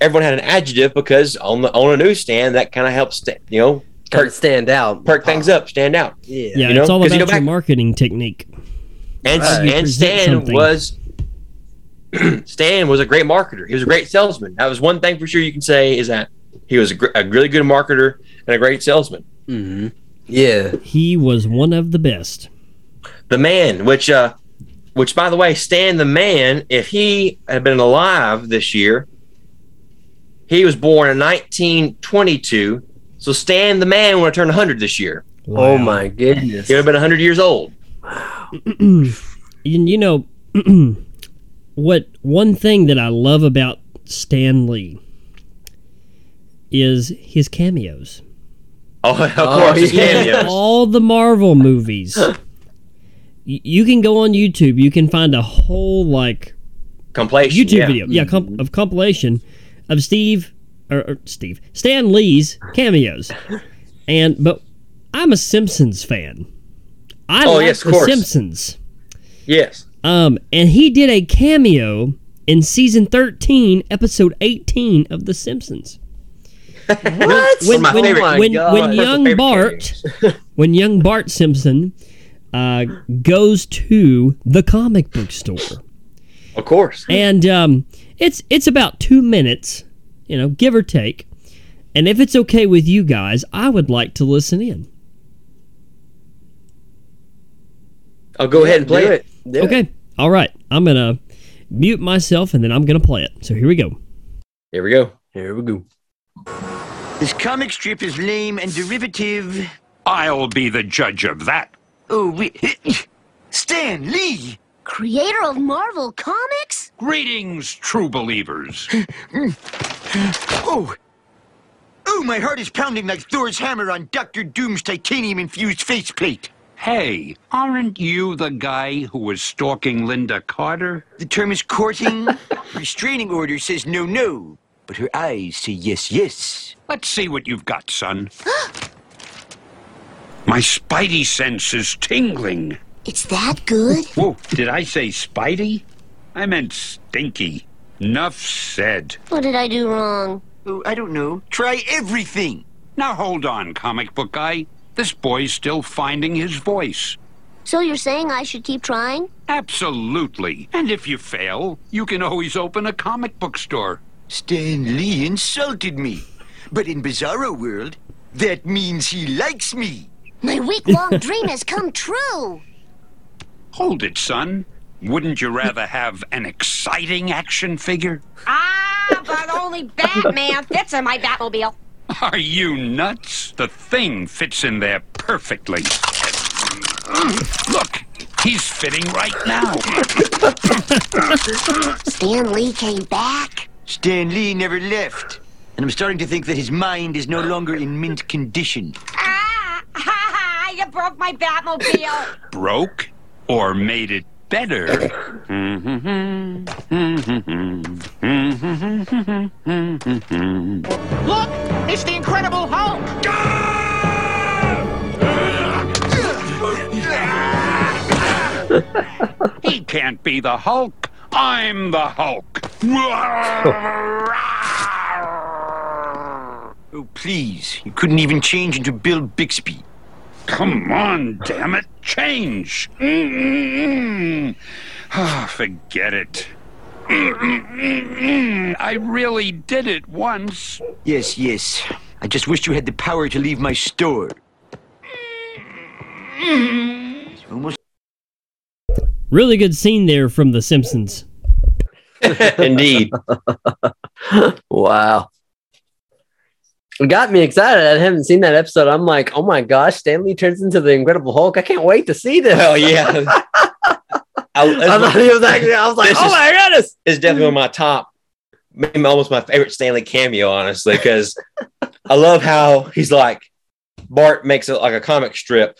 everyone had an adjective because on the on a newsstand that kind of helps sta- you know Kind of perk, stand out. perk things up, stand out. Yeah. Yeah, You know, it's all 'cause about you go your marketing technique. And Right. And Stan something. was Stan was a great marketer. He was a great salesman. That was one thing for sure you can say is that he was a, gr- a really good marketer and a great salesman. hmm Yeah. He was one of the best. The man, which uh, which by the way, Stan the man, if he had been alive this year, he was born in 1922. So Stan the man would have turned 100 this year. Oh my goodness. He would have been 100 years old. and you know what one thing that I love about Stan Lee is his cameos. Oh, of Oh, course, his cameos. All the Marvel movies. You can go on YouTube. You can find a whole like Compilation. YouTube yeah. video, yeah, comp- of compilation of Steve or, or Steve Stan Lee's cameos. And but I'm a Simpsons fan. I Oh, like yes, of the course. Simpsons. Yes. Um, and he did a cameo in season 13, episode 18 of The Simpsons. What? When, my when, favorite- when, God. when One of my young Bart, when young Bart Simpson uh, goes to the comic book store, Of course. and um, it's it's about two minutes, you know, give or take. And if it's okay with you guys, I would like to listen in. I'll go ahead and play Do it. Do it. Okay, all right. I'm gonna mute myself, and then I'm gonna play it. So here we go. Here we go. Here we go. This comic strip is lame and derivative. I'll be the judge of that. Oh, we. Stan Lee! Creator of Marvel Comics? Greetings, true believers. Oh! Oh, my heart is pounding like Thor's hammer on Doctor Doom's titanium infused faceplate. Hey, aren't you the guy who was stalking Lynda Carter? The term is courting. Restraining order says no, no. But her eyes say yes, yes. Let's see what you've got, son. My spidey sense is tingling. It's that good? Whoa, did I say spidey? I meant stinky. Nuff said. What did I do wrong? Oh, I don't know. Try everything. Now hold on, comic book guy. This boy's still finding his voice. So you're saying I should keep trying? Absolutely. And if you fail, you can always open a comic book store. Stan Lee insulted me. But in Bizarro World, that means he likes me. My week long dream has come true. Hold it, son. Wouldn't you rather have an exciting action figure? Ah, but only Batman fits in my Batmobile. Are you nuts? The thing fits in there perfectly. Look, he's fitting right now. Stan Lee came back. Stan Lee never left. And I'm starting to think that his mind is no longer in mint condition. Ah, ha ha! You broke my Batmobile. Broke or made it better? Look, it's the Incredible Hulk. he can't be the Hulk. I'm the Hulk. Oh, please. You couldn't even change into Bill Bixby. Come on, damn it. Change. Ah, forget it. Mm-mm-mm. I really did it once. Yes, yes. I just wished you had the power to leave my store. It's almost Really good scene there from The Simpsons. Indeed. Wow. It got me excited. I haven't seen that episode. I'm like, oh my gosh, Stan Lee turns into the Incredible Hulk. I can't wait to see this. Hell yeah. I, I thought he was actually, I was like, oh is- my goodness. it's definitely one of my top, maybe almost my favorite Stan Lee cameo, honestly, because I love how he's like Bart makes it like a comic strip,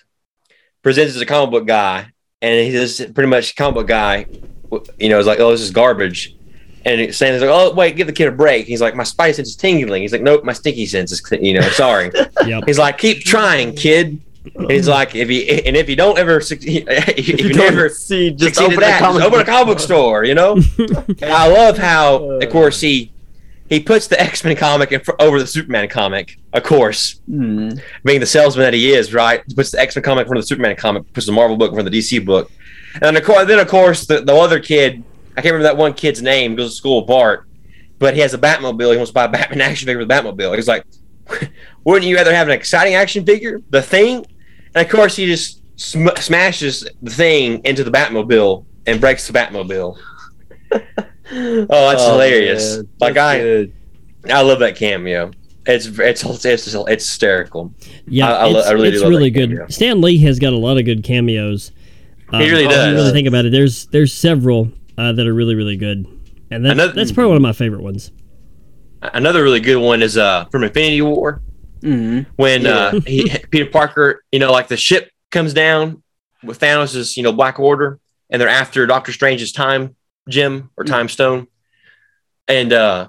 presents as a comic book guy, and he's just pretty much comic book guy. You know, is like, oh, this is garbage. And Stan Lee's like, oh, wait, give the kid a break. He's like, my spidey sense is tingling. He's like, nope, my stinky sense is, you know, sorry. Yep. He's like, keep trying, kid. And he's like, if you and if you don't ever succeed, if you, don't never see, just succeed open at a that, comic just open a book comic book store, you know. and I love how, of course, he he puts the X Men comic in fr- over the Superman comic. Of course, Hmm. being the salesman that he is, right? He puts the X Men comic in front of the Superman comic, puts the Marvel book in front of the DC book, and of course, then of course, the, the other kid, I can't remember that one kid's name, goes to school with Bart, but he has a Batmobile. He wants to buy a Batman action figure with a Batmobile. He's like, wouldn't you rather have an exciting action figure, the Thing? And of course, he just sm- smashes the Thing into the Batmobile and breaks the Batmobile. Oh, that's Oh, hilarious! man. Like That's I, good. I love that cameo. It's it's it's it's, it's hysterical. Yeah, I- I it's, I really do it's love really good. cameo. Stan Lee has got a lot of good cameos. Um, He really if you does. really think about it. There's there's several uh, that are really really good, and that's, Another- that's probably one of my favorite ones. Another really good one is uh from Infinity War. Mhm. when uh he, Peter Parker, you know, like the ship comes down with Thanos' you know Black Order, and they're after Doctor Strange's time gem or time stone, and uh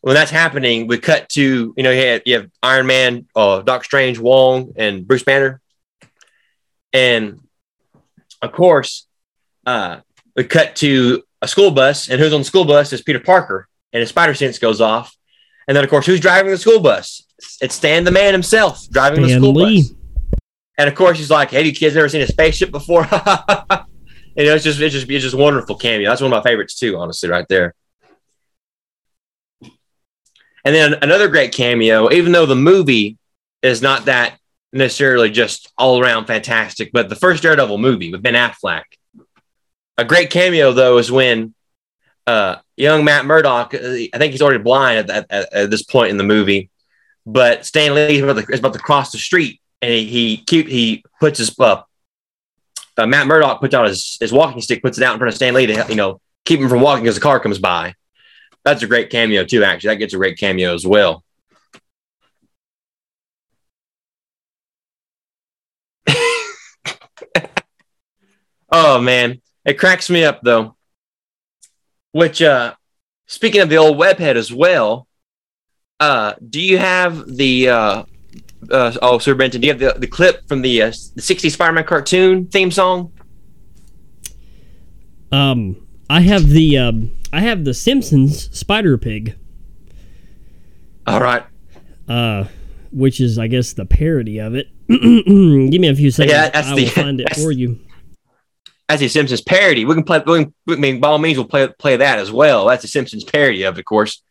when that's happening, we cut to you know you have, you have Iron Man, uh, Doctor Strange, Wong, and Bruce Banner, and of course, uh, we cut to a school bus, and who's on the school bus is Peter Parker, and his spider sense goes off. And then, of course, who's driving the school bus? It's Stan the man himself driving the school Lee. bus. And of course, he's like, "Hey, you kids ever seen a spaceship before?" and it's just, it's just, it's just wonderful cameo. That's one of my favorites too, honestly, right there. And then another great cameo, even though the movie is not that necessarily just all around fantastic, but the first Daredevil movie with Ben Affleck, a great cameo though is when uh, young Matt Murdock, uh, I think he's already blind at, at, at this point in the movie, but Stan Lee is about to, is about to cross the street, and he he he puts his uh, uh, Matt Murdock puts out his, his walking stick, puts it out in front of Stan Lee to you know keep him from walking as the car comes by. That's a great cameo too. Actually, that gets a great cameo as well. oh man, it cracks me up though. Which, uh, speaking of the old webhead as well, uh, do you have the uh, uh, oh, Sir Benton, do you have the, the clip from the uh, the '60s Spider-Man cartoon theme song? Um, I have the um, I have the Simpsons Spider Pig. All right. Uh, which is I guess the parody of it. Give me a few seconds. Yeah, that's I the- will find it for you. That's a Simpsons parody. We can play. We can, I mean, by all means, we'll play play that as well. That's a Simpsons parody of of course.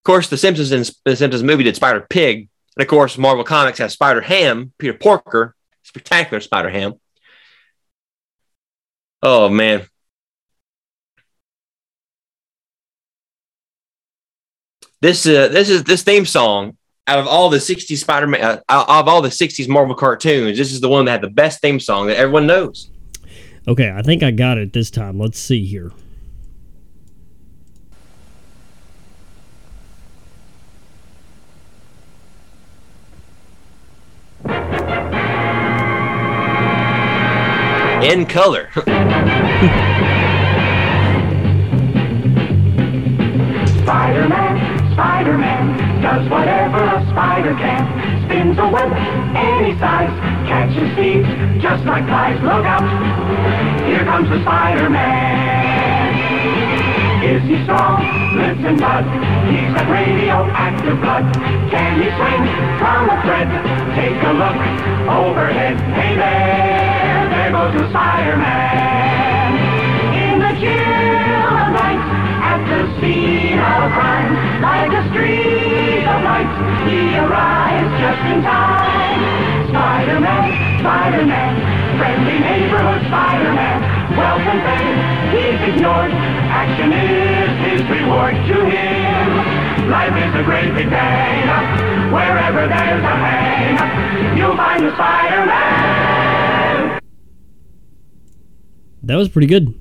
Of course, the Simpsons and the Simpsons movie did Spider Pig, and of course, Marvel Comics has Spider Ham, Peter Porker, spectacular Spider Ham. Oh man, this uh, this is this theme song out of all the '60s Spider-Man, uh, out of all the '60s Marvel cartoons, this is the one that had the best theme song that everyone knows. Okay, I think I got it this time. Let's see here. in color. Spider-Man, Spider-Man, does whatever a spider can. Spins a web any size, catches thieves just like flies. Look out, here comes the Spider-Man. Is he strong? Lives in mud. He's got radioactive blood. Can he swing from a thread? Take a look overhead. Hey there, there goes the Spider-Man. In the chill of night, at the scene of crime, like a streak he arrives just in time. Spider-Man, Spider-Man, friendly neighborhood Spider-Man, welcome fame, he's ignored. Action is his reward to him. Life is a great big day. Wherever there's a hang, you'll find the Spider-Man. That was pretty good.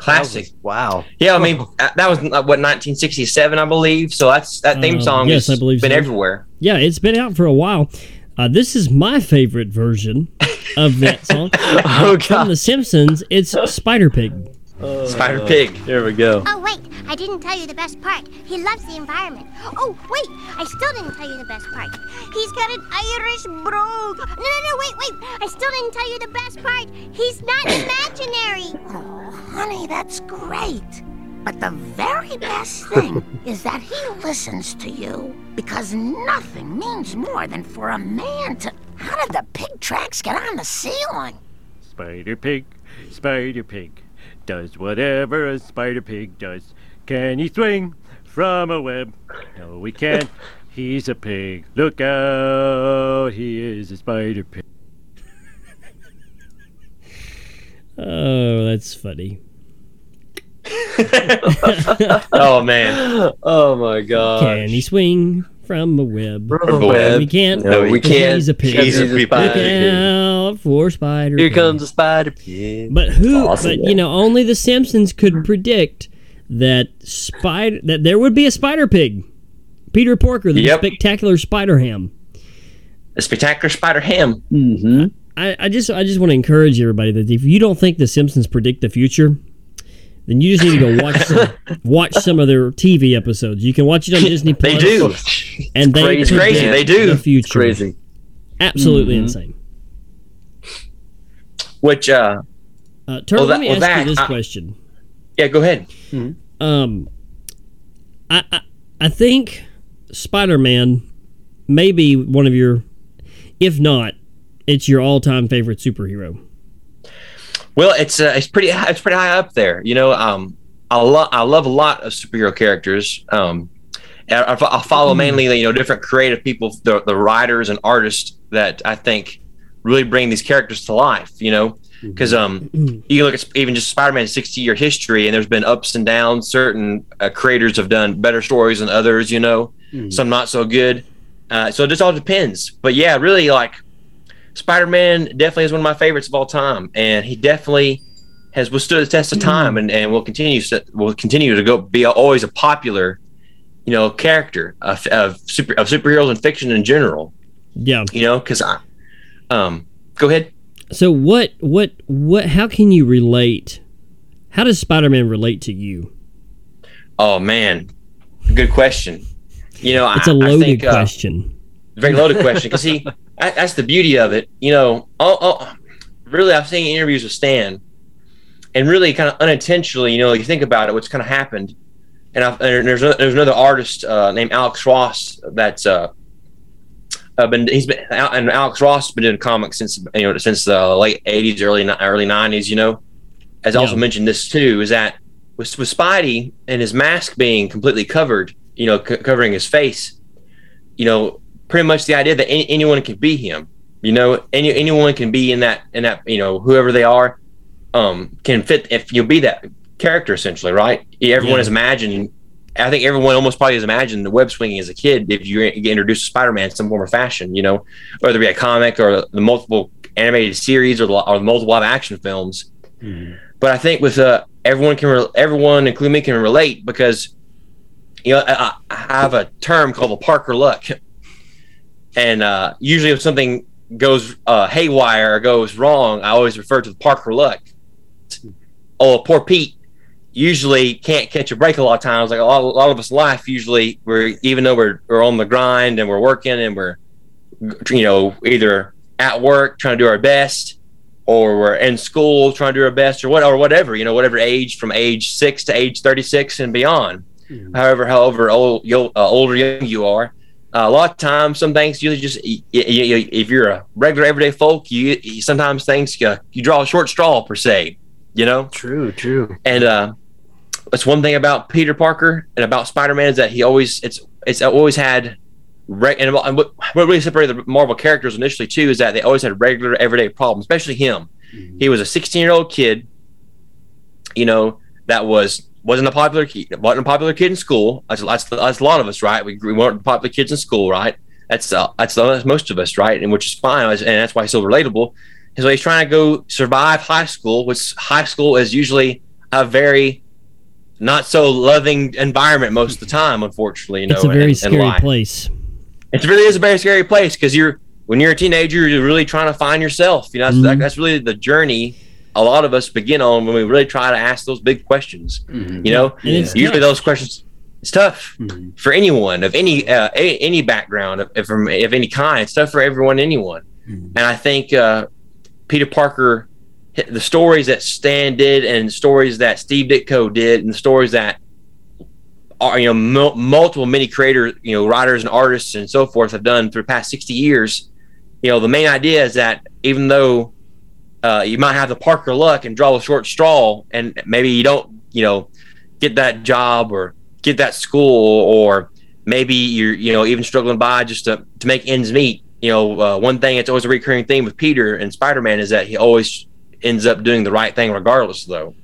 Classic. Wow. Yeah, I mean uh, that was uh, what 1967, I believe. So that's that theme Uh, song. yes, has I believe been so. everywhere. Yeah, it's been out for a while. Uh, this is my favorite version of that song. Oh, From The Simpsons, it's Spider Pig. Spider Pig. There we go. Oh, wait, I didn't tell you the best part. He loves the environment. Oh, wait, I still didn't tell you the best part. He's got an Irish brogue. No, no, no, wait, wait. I still didn't tell you the best part. He's not imaginary. Oh, honey, that's great. But the very best thing is that he listens to you because nothing means more than for a man to. How did the pig tracks get on the ceiling? Spider Pig, Spider Pig, does whatever a Spider Pig does. Can he swing from a web? No, he can't. He's a pig. Look out, he is a Spider Pig. Oh, that's funny. oh man. Oh my god. Can he swing from a web? From a web. We can't. No, we can't. He's a pig. He's a Look spider pig. out for Spider Here Pig. comes a spider pig. But who? Awesome, but man. you know, only the Simpsons could predict that spider that there would be a Spider Pig. Peter Porker, the Yep. spectacular Spider Ham. The spectacular Spider Ham. Mm-hmm. I, I just I just want to encourage everybody that if you don't think the Simpsons predict the future, then you just need to go watch some, watch some of their TV episodes. You can watch it on Disney Plus. They do. and they It's crazy. They do. the future. Crazy. Absolutely Mhm. insane. Which uh Uh, Turtle, Well, that- let me well, ask that- you this I- question. Yeah, go ahead. Um, I I, I think Spider Man may be one of your, if not, it's your all time favorite superhero. Well, it's uh, it's pretty it's pretty high up there. You know, um, I love I love a lot of superhero characters. Um, I, I follow mainly you know different creative people, the, the writers and artists that I think really bring these characters to life. You know, because um, you can look at even just Spider-Man's 60 year history, and there's been ups and downs. Certain uh, creators have done better stories than others. You know, some not so good. Uh, so it just all depends. But yeah, really like Spider-Man definitely is one of my favorites of all time, and he definitely has withstood the test of time, and, and will continue to, will continue to go be always a popular, you know, character of, of super of superheroes and fiction in general. Yeah. You know, because I, um, go ahead. So what what what? How can you relate? How does Spider Man relate to you? Oh man, good question. You know, It's a I- I loaded think, uh, question. very loaded question because he that- that's the beauty of it you know oh, oh, really i've seen interviews with stan and really kind of unintentionally you know you think about it what's kind of happened and, I've, and there's a, there's another artist uh, named alex ross that's uh, uh, been he's been and alex ross has been doing comics since you know since the late 80s early early 90s you know? As I also mentioned this too is that with, with spidey and his mask being completely covered you know c- covering his face you know, pretty much the idea that any, anyone can be him. You know, any anyone can be in that in that you know whoever they are, um, can fit if you'll be that character essentially, right? Everyone Yeah. has imagined. I think everyone almost probably has imagined the web swinging as a kid. If you get introduced to Spider-Man in some form or fashion, you know, whether it be a comic or the multiple animated series or the, or the multiple live action films. But I think with uh, everyone can re- everyone, including me, can relate because you know I, I have a term called the Parker luck, and uh, usually if something goes uh, haywire or goes wrong, I always refer to the Parker luck. Oh, poor Pete usually can't catch a break a lot of times. Like a lot, a lot of us life, usually we're even though we're we're on the grind and we're working and we're you know either at work trying to do our best or we're in school trying to do our best or what or whatever you know whatever age from age six to age 36 and beyond however however old you uh, older young you are a lot of times some things you just y- y- y- if you're a regular everyday folk you, you sometimes things uh, you draw a short straw per se you know True, true. and uh that's one thing about Peter Parker and about Spider-Man is that he always it's it's always had re- and what, and what what really separated the Marvel characters initially too is that they always had regular everyday problems, especially him. He was a 16 year old kid, you know, that was wasn't a popular kid, wasn't a popular kid in school. That's, that's, that's a lot of us, right? We, we weren't popular kids in school, right? That's uh, that's, that's most of us, right? And which is fine, and that's why he's so relatable. So he's trying to go survive high school, which high school is usually a very not so loving environment most of the time, unfortunately. You know, it's a very in- scary place. It really is a very scary place because you're when you're a teenager, you're really trying to find yourself. You know, that's, Mhm. that's really the journey a lot of us begin on when we really try to ask those big questions. You know, it's usually those questions. It's tough for anyone of any uh, a, any background of, from of any kind. It's tough for everyone, anyone. And I think uh, Peter Parker, the stories that Stan did, and stories that Steve Ditko did, and the stories that are you know mul- multiple many creators, you know, writers and artists and so forth have done through the past sixty years. You know, the main idea is that even though uh, you might have the Parker luck and draw a short straw, and maybe you don't, you know, get that job or get that school, or maybe you're, you know, even struggling by just to, to make ends meet. You know, uh, one thing that's always a recurring theme with Peter and Spider Man is that he always ends up doing the right thing regardless, though.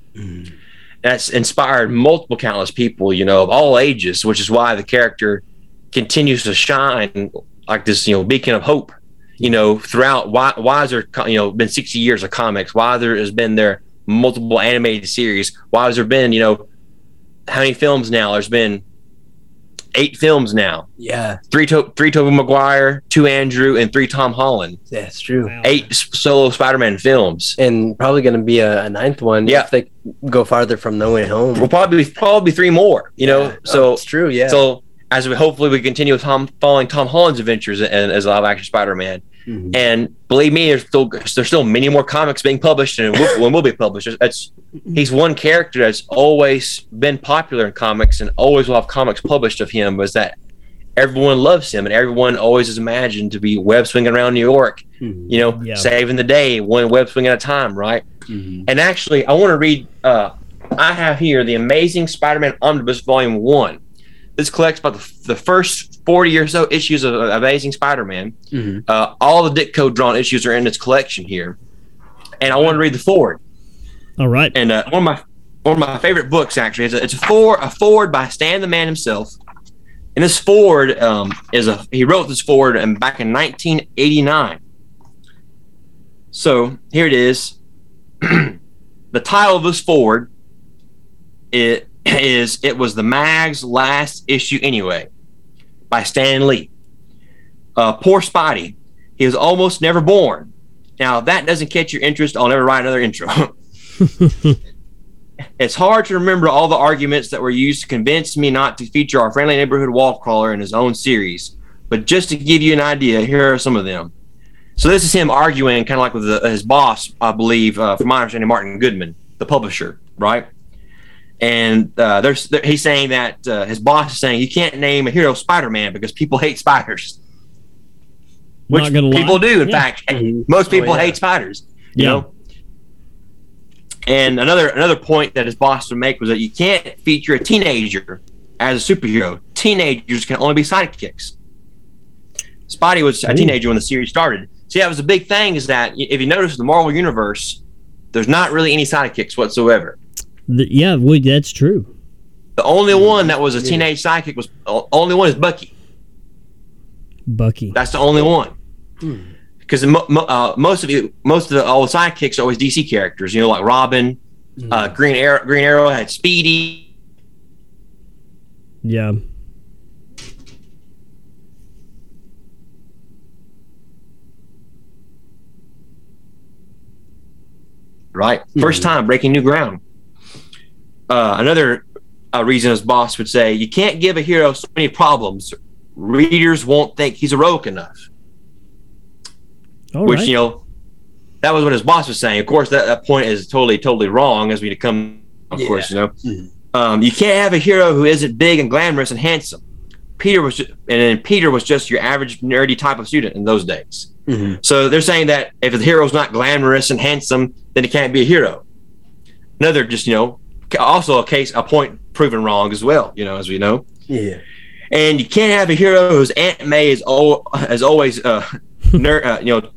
That's inspired multiple countless people, you know, of all ages, which is why the character continues to shine like this, you know, beacon of hope you know, throughout why why has there you know been 60 years of comics? Why there has been there multiple animated series? Why has there been you know how many films now? There's been eight films now. Yeah, Three to- three Tobey Maguire, two Andrew, and three Tom Holland. that's true. Eight solo Spider-Man films. And probably going to be a, a ninth one Yeah. if they go farther from No Way Home. We'll probably probably three more. You know, Yeah. Oh, so Oh, it's true. Yeah. So as we hopefully we continue with Tom following Tom Holland's adventures and as a live action Spider-Man, mm-hmm. And believe me, there's still there's still many more comics being published and will, will, will be published. That's mm-hmm. he's one character that's always been popular in comics and always will have comics published of him. Was that everyone loves him and everyone always is imagined to be web swinging around New York, mm-hmm. you know, Yeah. saving the day one web swing at a time, right? And actually, I want to read. Uh, I have here the Amazing Spider-Man Omnibus Volume One. This collects about the, the first forty or so issues of Amazing Spider-Man. Uh, all the Ditko drawn issues are in its collection here, and I want to read the foreword. All right. And uh, one of my one of my favorite books actually is a, it's a foreword a foreword by Stan the Man himself. And this foreword um, is a he wrote this foreword um, back in 1989. So here it is. the title of this foreword it is it was the mag's last issue anyway by Stan Lee. Uh, poor Spidey, he was almost never born. Now if that doesn't catch your interest. I'll never write another intro. it's hard to remember all the arguments that were used to convince me not to feature our friendly neighborhood wall crawler in his own series. But just to give you an idea, here are some of them. So this is him arguing, kind of like with the, his boss, I believe, uh, from my understanding, Martin Goodman, the publisher, right? And uh, there's there, he's saying that uh, his boss is saying you can't name a hero Spider-Man because people hate spiders, which Not gonna lie. people do. In Yeah. fact, most people yeah. hate spiders. You Yeah. know. And another another point that his boss would make was that you can't feature a teenager as a superhero. Teenagers can only be sidekicks. Spidey was a Ooh. teenager when the series started. See, that was the big thing is that if you notice the Marvel universe, there's not really any sidekicks whatsoever. The- yeah, we, that's true. The only one that was a teenage sidekick was o- only one is Bucky. Bucky. That's the only one. Because mo- mo- uh, most of you, most of the all the sidekicks are always DC characters. You know, like Robin, uh, Green Arrow. Green Arrow had Speedy. Yeah. right? First time breaking new ground. Uh, another uh, reason his boss would say, you can't give a hero so many problems. Readers won't think he's heroic enough. All Which, right. you know, that was what his boss was saying. Of course, that, that point is totally, totally wrong as we come, of course, you know. Um, you can't have a hero who isn't big and glamorous and handsome. Peter was, ju- and then Peter was just your average nerdy type of student in those days. So they're saying that if the hero's not glamorous and handsome, then he can't be a hero. Another, just you know, ca- also a case, a point proven wrong as well. You know, as we know. Yeah. And you can't have a hero whose Aunt May is al- as always, uh, ner- uh, you know,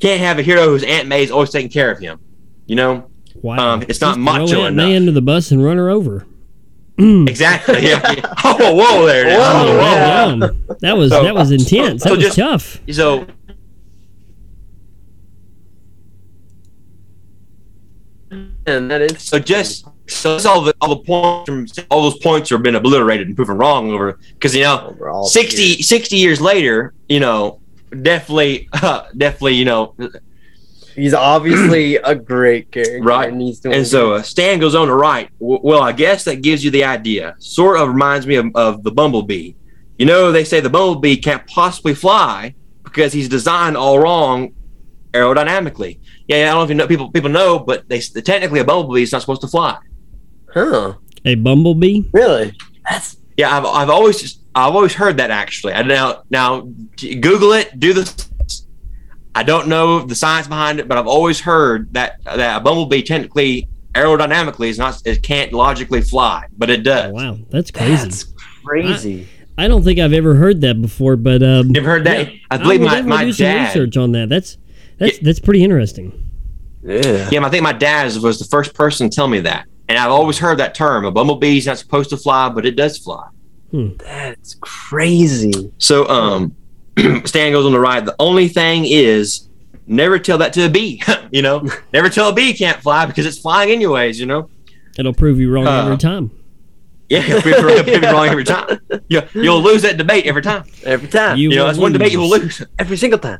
can't have a hero whose Aunt May is always taking care of him. You know, Wow. um, it's not Just macho throw Aunt enough. May under the bus and run her over. Exactly. Yeah. yeah. Oh, whoa there. it is. Oh, Oh, whoa. damn. That was So- that was intense. That so was just- tough. So. And that is So just so that's all the all the points from all those points have been obliterated and proven wrong over because you know over 60, years. 60 years later you know definitely uh, definitely you know He's obviously a great character. Right. And, he's doing and so uh, Stan goes on to write w- well I guess that gives you the idea sort of reminds me of, of the bumblebee you know they say the bumblebee can't possibly fly because he's designed all wrong aerodynamically yeah I don't know if you know people people know but they technically a bumblebee is not supposed to fly Huh. A bumblebee. Really? That's Yeah, I've, I've always I've always heard that actually. I now now Google it, do this. I don't know the science behind it, but I've always heard that that a bumblebee technically aerodynamically is not it can't logically fly, but it does. Wow, that's crazy. that's crazy. I don't think I've ever heard that before, but um, Never heard that? yeah, I believe will my, definitely my do some dad. research on that. That's that's that's pretty interesting. yeah. Yeah, I think my dad was the first person to tell me that, and I've always heard that term. A bumblebee's not supposed to fly, but it does fly. That's crazy. So um Stan goes on the ride. The only thing is never tell that to a bee. you know? never tell a bee can't fly because it's flying anyways, you know? It'll prove you wrong Uh, every time. Yeah, you'll be wrong, you'll be wrong every time. You, you'll lose that debate every time. Every time. You You know, will that's one debate you will lose. Every single time.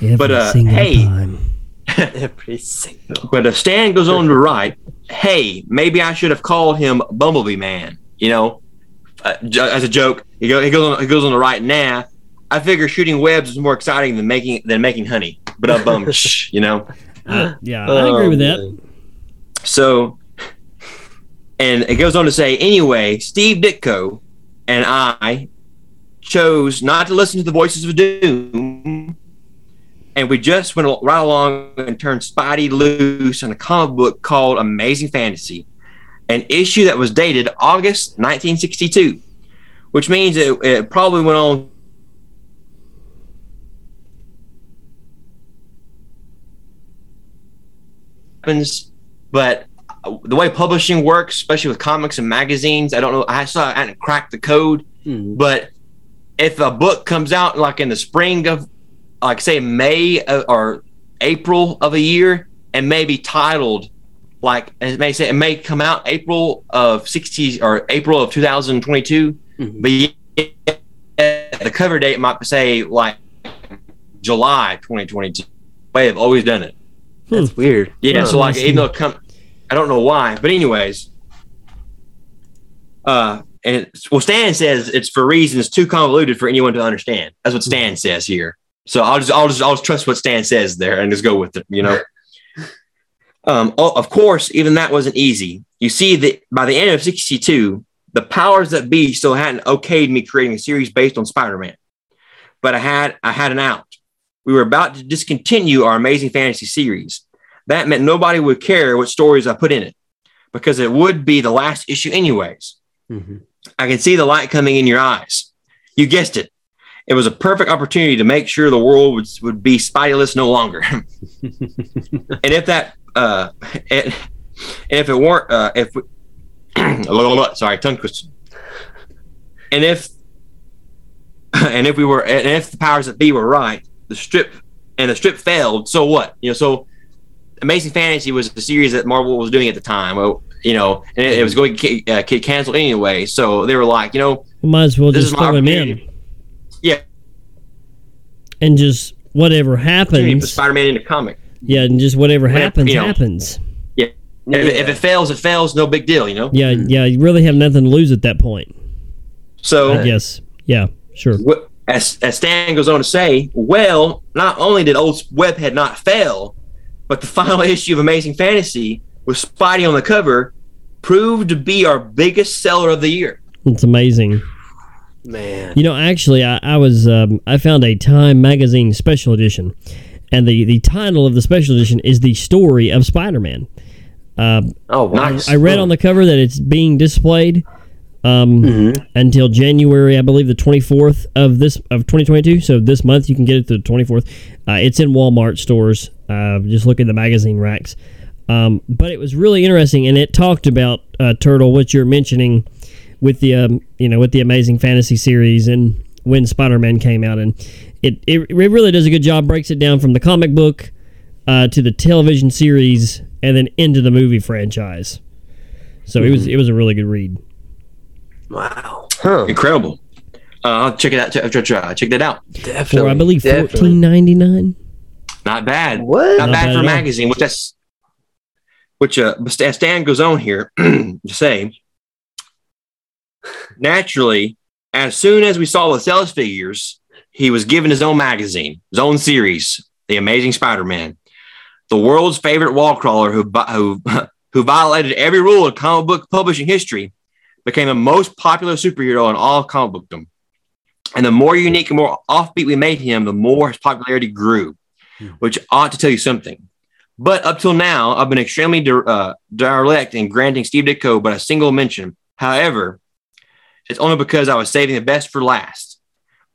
Every but, uh, single hey. time. Every single But uh, Stan goes on to write, "Hey, maybe I should have called him Bumblebee Man." You know, uh, j- as a joke. He, go, he goes on. He goes on to write now. I figure shooting webs is more exciting than making than making honey. But I bum, you know. Uh, yeah, I agree with that. So, and it goes on to say, anyway, Steve Ditko and I chose not to listen to the voices of doom, and we just went right along and turned Spidey loose in a comic book called Amazing Fantasy, an issue that was dated August 1962, which means it, it probably went on happens, but uh, the way publishing works, especially with comics and magazines, I don't know. I saw I hadn't cracked the code, mm-hmm. but if a book comes out like in the spring of, like say May uh, or April of a year, and may be titled like it may say it may come out April of sixty or April of two thousand twenty two, but yet the cover date might say like July twenty twenty two. Way they've always done it. That's weird. Yeah, Huh. so like even though it come, I don't know why, but anyways, uh, and it's, well, Stan says it's for reasons too convoluted for anyone to understand. That's what Stan says here. So I'll just, I'll just, I'll just trust what Stan says there and just go with it. You know. Um, oh, of course, even that wasn't easy. You see that by the end of '62, the powers that be still hadn't okayed me creating a series based on Spider-Man, but I had I had an out. We were about to discontinue our Amazing Fantasy series. That meant nobody would care what stories I put in it because it would be the last issue, anyways. I can see the light coming in your eyes. You guessed it. It was a perfect opportunity to make sure the world would, would be Spideyless no longer. and if that, uh, and, if it weren't, uh, if, we, sorry, tongue twister. And if, and if we were, and if the powers that be were right, the strip and the strip failed. So what? You know, so Amazing Fantasy was the series that Marvel was doing at the time. Well, you know, and it, it was going to get, uh, get canceled anyway. So they were like, you know, might as well just throw him in and just whatever put happens. Spider-Man in the comic. Yeah, and just whatever happens you know. happens. Yeah, If, if it fails, it fails. No big deal. You know. Yeah, yeah. You really have nothing to lose at that point. So I guess. Yeah, sure. As, as Stan goes on to say, well, not only did old Webhead not fail, but the final issue of Amazing Fantasy with Spidey on the cover proved to be our biggest seller of the year. It's amazing. Man. You know, actually, I, I was um, I found a Time magazine special edition, and the the title of the special edition is the story of Spider Man. Um, oh, wow. I, I read on the cover that it's being displayed um, Mm-hmm. until January, I believe, the twenty fourth of this of twenty twenty two. So this month you can get it to the twenty fourth. Uh, it's in Walmart stores. Uh, just look at the magazine racks. Um, but it was really interesting, and it talked about uh, Turtle, what you're mentioning with the um, you know with the Amazing Fantasy series and when Spider Man came out, and it, it it really does a good job. Breaks it down from the comic book uh, to the television series, and then into the movie franchise. So it was it was a really good read. Wow. Huh. Incredible. Uh, I'll check it out. Check, check, check check that out. Definitely. For I believe definitely. fourteen ninety nine. Not bad. What? Not, Not bad, bad for a magazine. Which that's which uh, as Stan goes on here to say, naturally, as soon as we saw the sales figures, he was given his own magazine, his own series, The Amazing Spider-Man, the world's favorite wall crawler who who who violated every rule of comic book publishing history, became the most popular superhero in all comic bookdom. And the more unique and more offbeat we made him, the more his popularity grew, which ought to tell you something. But up till now, I've been extremely di- uh, direct in granting Steve Ditko but a single mention. However, it's only because I was saving the best for last.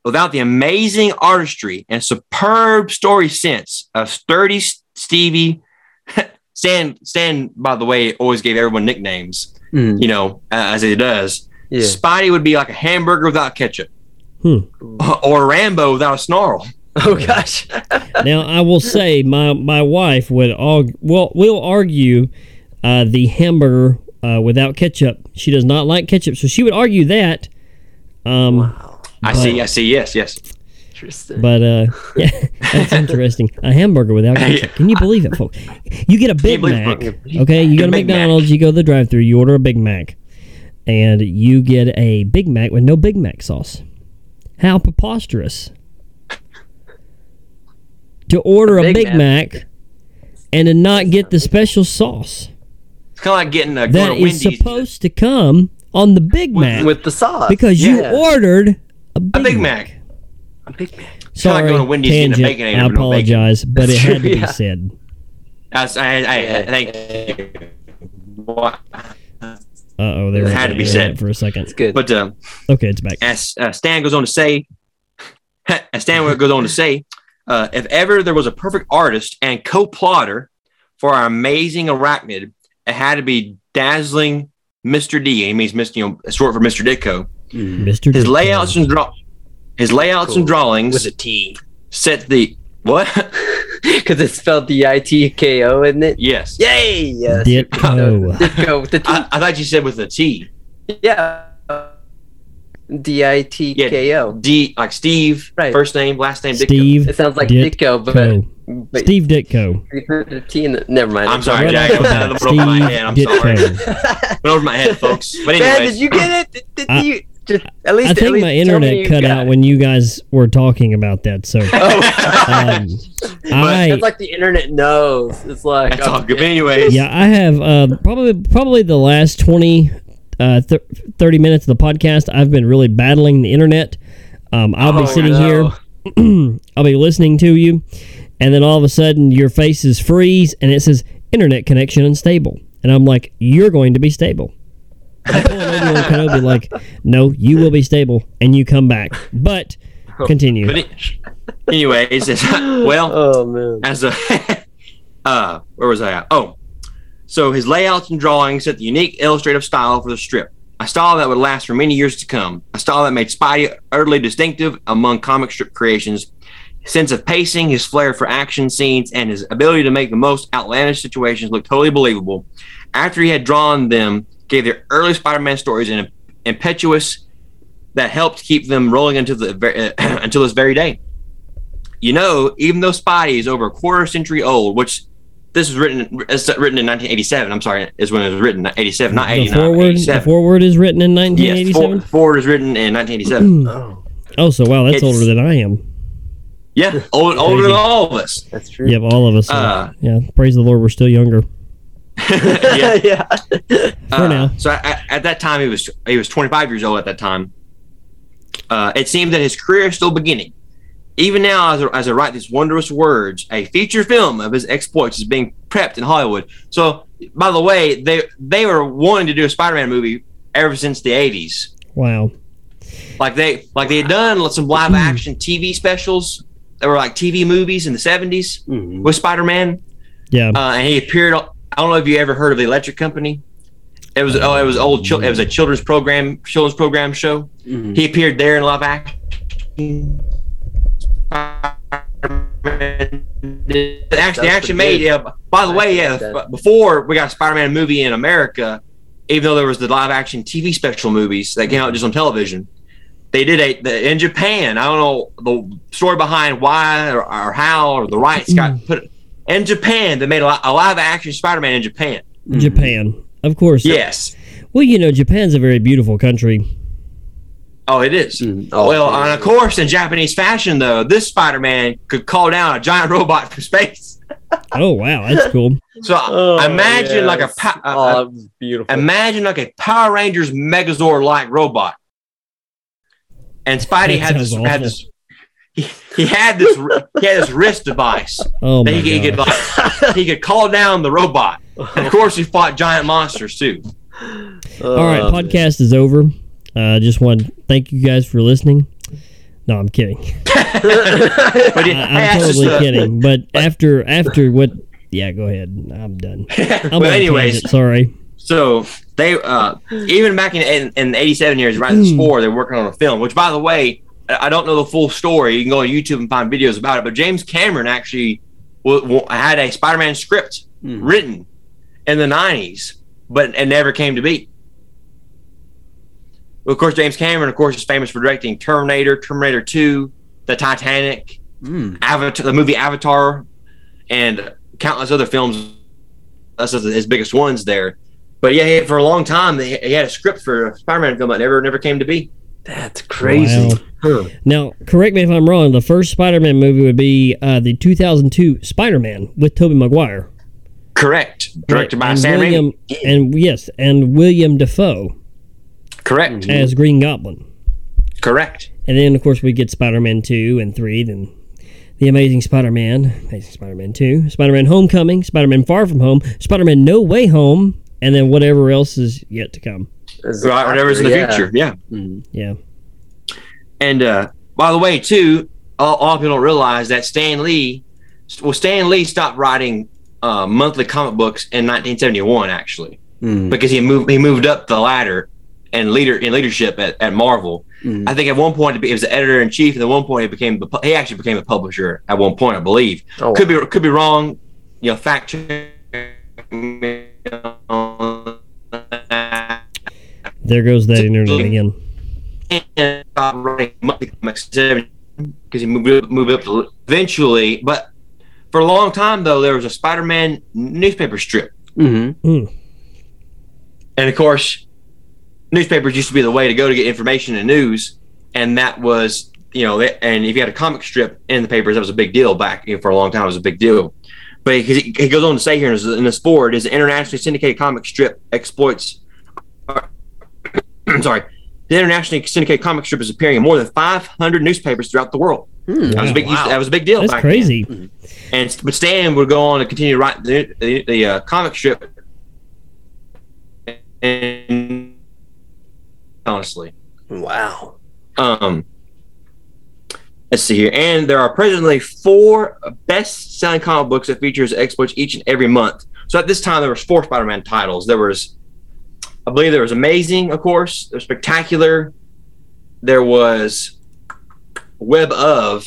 Without the amazing artistry and superb story sense of sturdy Stevie, Stan, Stan, by the way, always gave everyone nicknames, Mm. you know, uh, as he does. Yeah. Spidey would be like a hamburger without ketchup, Hmm. or Rambo without a snarl. Oh gosh. now I will say my my wife would argue, well we'll argue uh, the hamburger uh, without ketchup. She does not like ketchup, so she would argue that. Um, I see, I see, yes, yes. Interesting. But uh, yeah, that's interesting. A hamburger without ketchup. Can you believe it, folks? You get a Big believe Mac. it. Okay, you go to Big Mac. McDonald's, you go to the drive-through, you order a Big Mac, and you get a Big Mac with no Big Mac sauce. How preposterous! to order a Big Big, Mac. and to not get the special sauce It's kind of like getting a that going Wendy's. supposed to come on the Big Mac with the sauce because you ordered a a Big, Big Mac. a Big Mac. It's kinda like Sorry, going to Wendy's getting a tangent. I with no bacon. apologize, but it had to be yeah. said. I, I, I thank you. Uh oh, there It went had to be said. for a second. It's good. But um, Okay, it's back. as uh, Stan goes on to say, as Stan goes on to say, uh, if ever there was a perfect artist and co-plotter for our amazing arachnid, it had to be dazzling Mr. D. He means Mr. You know, short for Mr. Ditko. Mm. Mr. His Ditko. layouts and draw, his layouts and drawings with a T set the what? because it's spelled D I T K O, isn't it? yes. Yay! Yes. Ditko. Ditko with the T. I, I thought you said with a T. yeah. D I T K O. D like Steve, Right. first name, last name, Ditko. Steve It sounds like Ditko. Ditko, but, but Steve Ditko. you heard the in the, never mind. I'm sorry, Jack. off the That over my head. I'm Steve sorry. Went over my head, folks. But Man, anyways, did you get it? Did, did I- you just at least? I at think least my internet cut out it. when you guys were talking about that. So Oh, um, I it's like the internet knows. It's like that's all oh, good. Anyways, yeah, I have uh, probably probably the last 20, uh, th- 30 minutes of the podcast. I've been really battling the internet. Um, I'll Oh, be sitting no. here, I'll be listening to you, and then all of a sudden your faces freeze and it says internet connection unstable, and I'm like, you're going to be stable. I'm pulling Obi-Wan Kenobi like, no, you will be stable, and you come back. But continue. but it, anyways, well, Oh man. as a uh, where was I at? Oh, so his layouts and drawings set the unique illustrative style for the strip. A style that would last for many years to come. A style that made Spidey utterly distinctive among comic strip creations. His sense of pacing, his flair for action scenes, and his ability to make the most outlandish situations look totally believable. After he had drawn them, gave their early Spider-Man stories an impetuous that helped keep them rolling until the ver- uh, until this very day. You know, even though Spidey is over a quarter century old, which this was written it's written in 1987. I'm sorry, is when it was written, 87, not the 89. foreword, the 87. foreword is written in 1987. For- Foreword is written in 1987. Oh, Oh, so wow, that's It's- older than I am. yeah, old, older than all of us. that's true. Yep, all of us. are. Uh, yeah, praise the Lord, we're still younger yeah. yeah. for Uh, now. So at, at that time, he was he was 25 years old at that time. Uh, it seemed that his career is still beginning. Even now, as I, as I write these wondrous words, a feature film of his exploits is being prepped in Hollywood. So, by the way, they they were wanting to do a Spider-Man movie ever since the 80s. Wow. Like they like they had done some live action TV specials that were like TV movies in the 70s Mhm. with Spider-Man. Yeah. Uh, and he appeared. I don't know if you ever heard of the Electric Company. It was oh, it was old. chil- It was a children's program, children's program show. Mhm. He appeared there in live action. They actually, they That's actually pretty made. good. Yeah. By the way, yeah. that. Before we got a Spider-Man movie in America, even though there was the live action TV special movies that came out just on television, they did a the, in Japan. I don't know the story behind why or, or how or the rights got hmm. put in Japan. They made a, a live action Spider-Man in Japan. Japan, of course. Yes. Well, you know, Japan's a very beautiful country. Oh, it is. Mhm. Oh, well, yeah. and of course, in Japanese fashion, though, this Spider-Man could call down a giant robot from space. Oh wow, that's cool. So Oh, imagine like a, yes. pa- a- Oh, a- beautiful. imagine like a Power Rangers Megazord-like robot. And Spidey That had this, had this. He, he had this. He had this wrist device Oh that he, could- he could like he could call down the robot. And of course, he fought giant monsters too. All right, Oh, podcast is over. Uh, just want to thank you guys for listening. No, I'm kidding. But I, I'm that's totally a- kidding. But after after what? Yeah, go ahead. I'm done. I'm But anyways, tangent, sorry. So they uh even back in in, in the 87 years, right this four, they were working on a film, which by the way, I I don't know the full story. You can go on YouTube and find videos about it. But James Cameron actually w- w- had a Spider-Man script written in the 90s, but it never came to be. Of course, James Cameron, of course, is famous for directing Terminator, Terminator 2, The Titanic, Mm. Avatar, the movie Avatar, and countless other films. That's his biggest ones there. But yeah, for a long time, he, he had a script for a Spider-Man film that never never came to be. That's crazy. Wow. Now, correct me if I'm wrong. The first Spider-Man movie would be uh, the 2002 Spider-Man with Tobey Maguire. Correct. Directed by and Sam William, Raimi. and yes, and William Dafoe Correct. as Green Goblin. Correct. And then, of course, we get Spider-Man 2 and 3, then The Amazing Spider-Man, Amazing Spider-Man 2, Spider-Man Homecoming, Spider-Man Far From Home, Spider-Man No Way Home, and then whatever else is yet to come. Right, whatever's in the Yeah. future. Yeah. Yeah. And uh, by the way, too, a a lot of people don't realize that Stan Lee, well, Stan Lee stopped writing uh, monthly comic books in 1971, actually, Mm. because he moved he moved up the ladder and leader in leadership at, at Marvel. Mm. I think at one point it was the editor in chief, and at one point he became the he actually became a publisher at one point, I believe. Oh, Could be could be wrong, you know. Fact check. me on that. There goes that internet again. and stopped writing monthly comics because he moved up, moved up to eventually. But for a long time, though, there was a Spider-Man newspaper strip, Mm-hmm. Mm. and of course, newspapers used to be the way to go to get information and news, and that was you know, and if you had a comic strip in the papers, that was a big deal back you know, for a long time. It was a big deal. But he, he goes on to say here in, his, in this board is internationally syndicated comic strip exploits. I'm sorry. The internationally syndicated comic strip is appearing in more than 500 newspapers throughout the world. That was a big. That was a big deal. That's back then. crazy. And but Stan would go on to continue to write the the, the uh, comic strip. And honestly, Wow. um, let's see here. And there are presently four best-selling comic books that features exploits each and every month. So at this time, there was four Spider-Man titles. There was, I believe, there was Amazing, of course. There was Spectacular. There was Web of,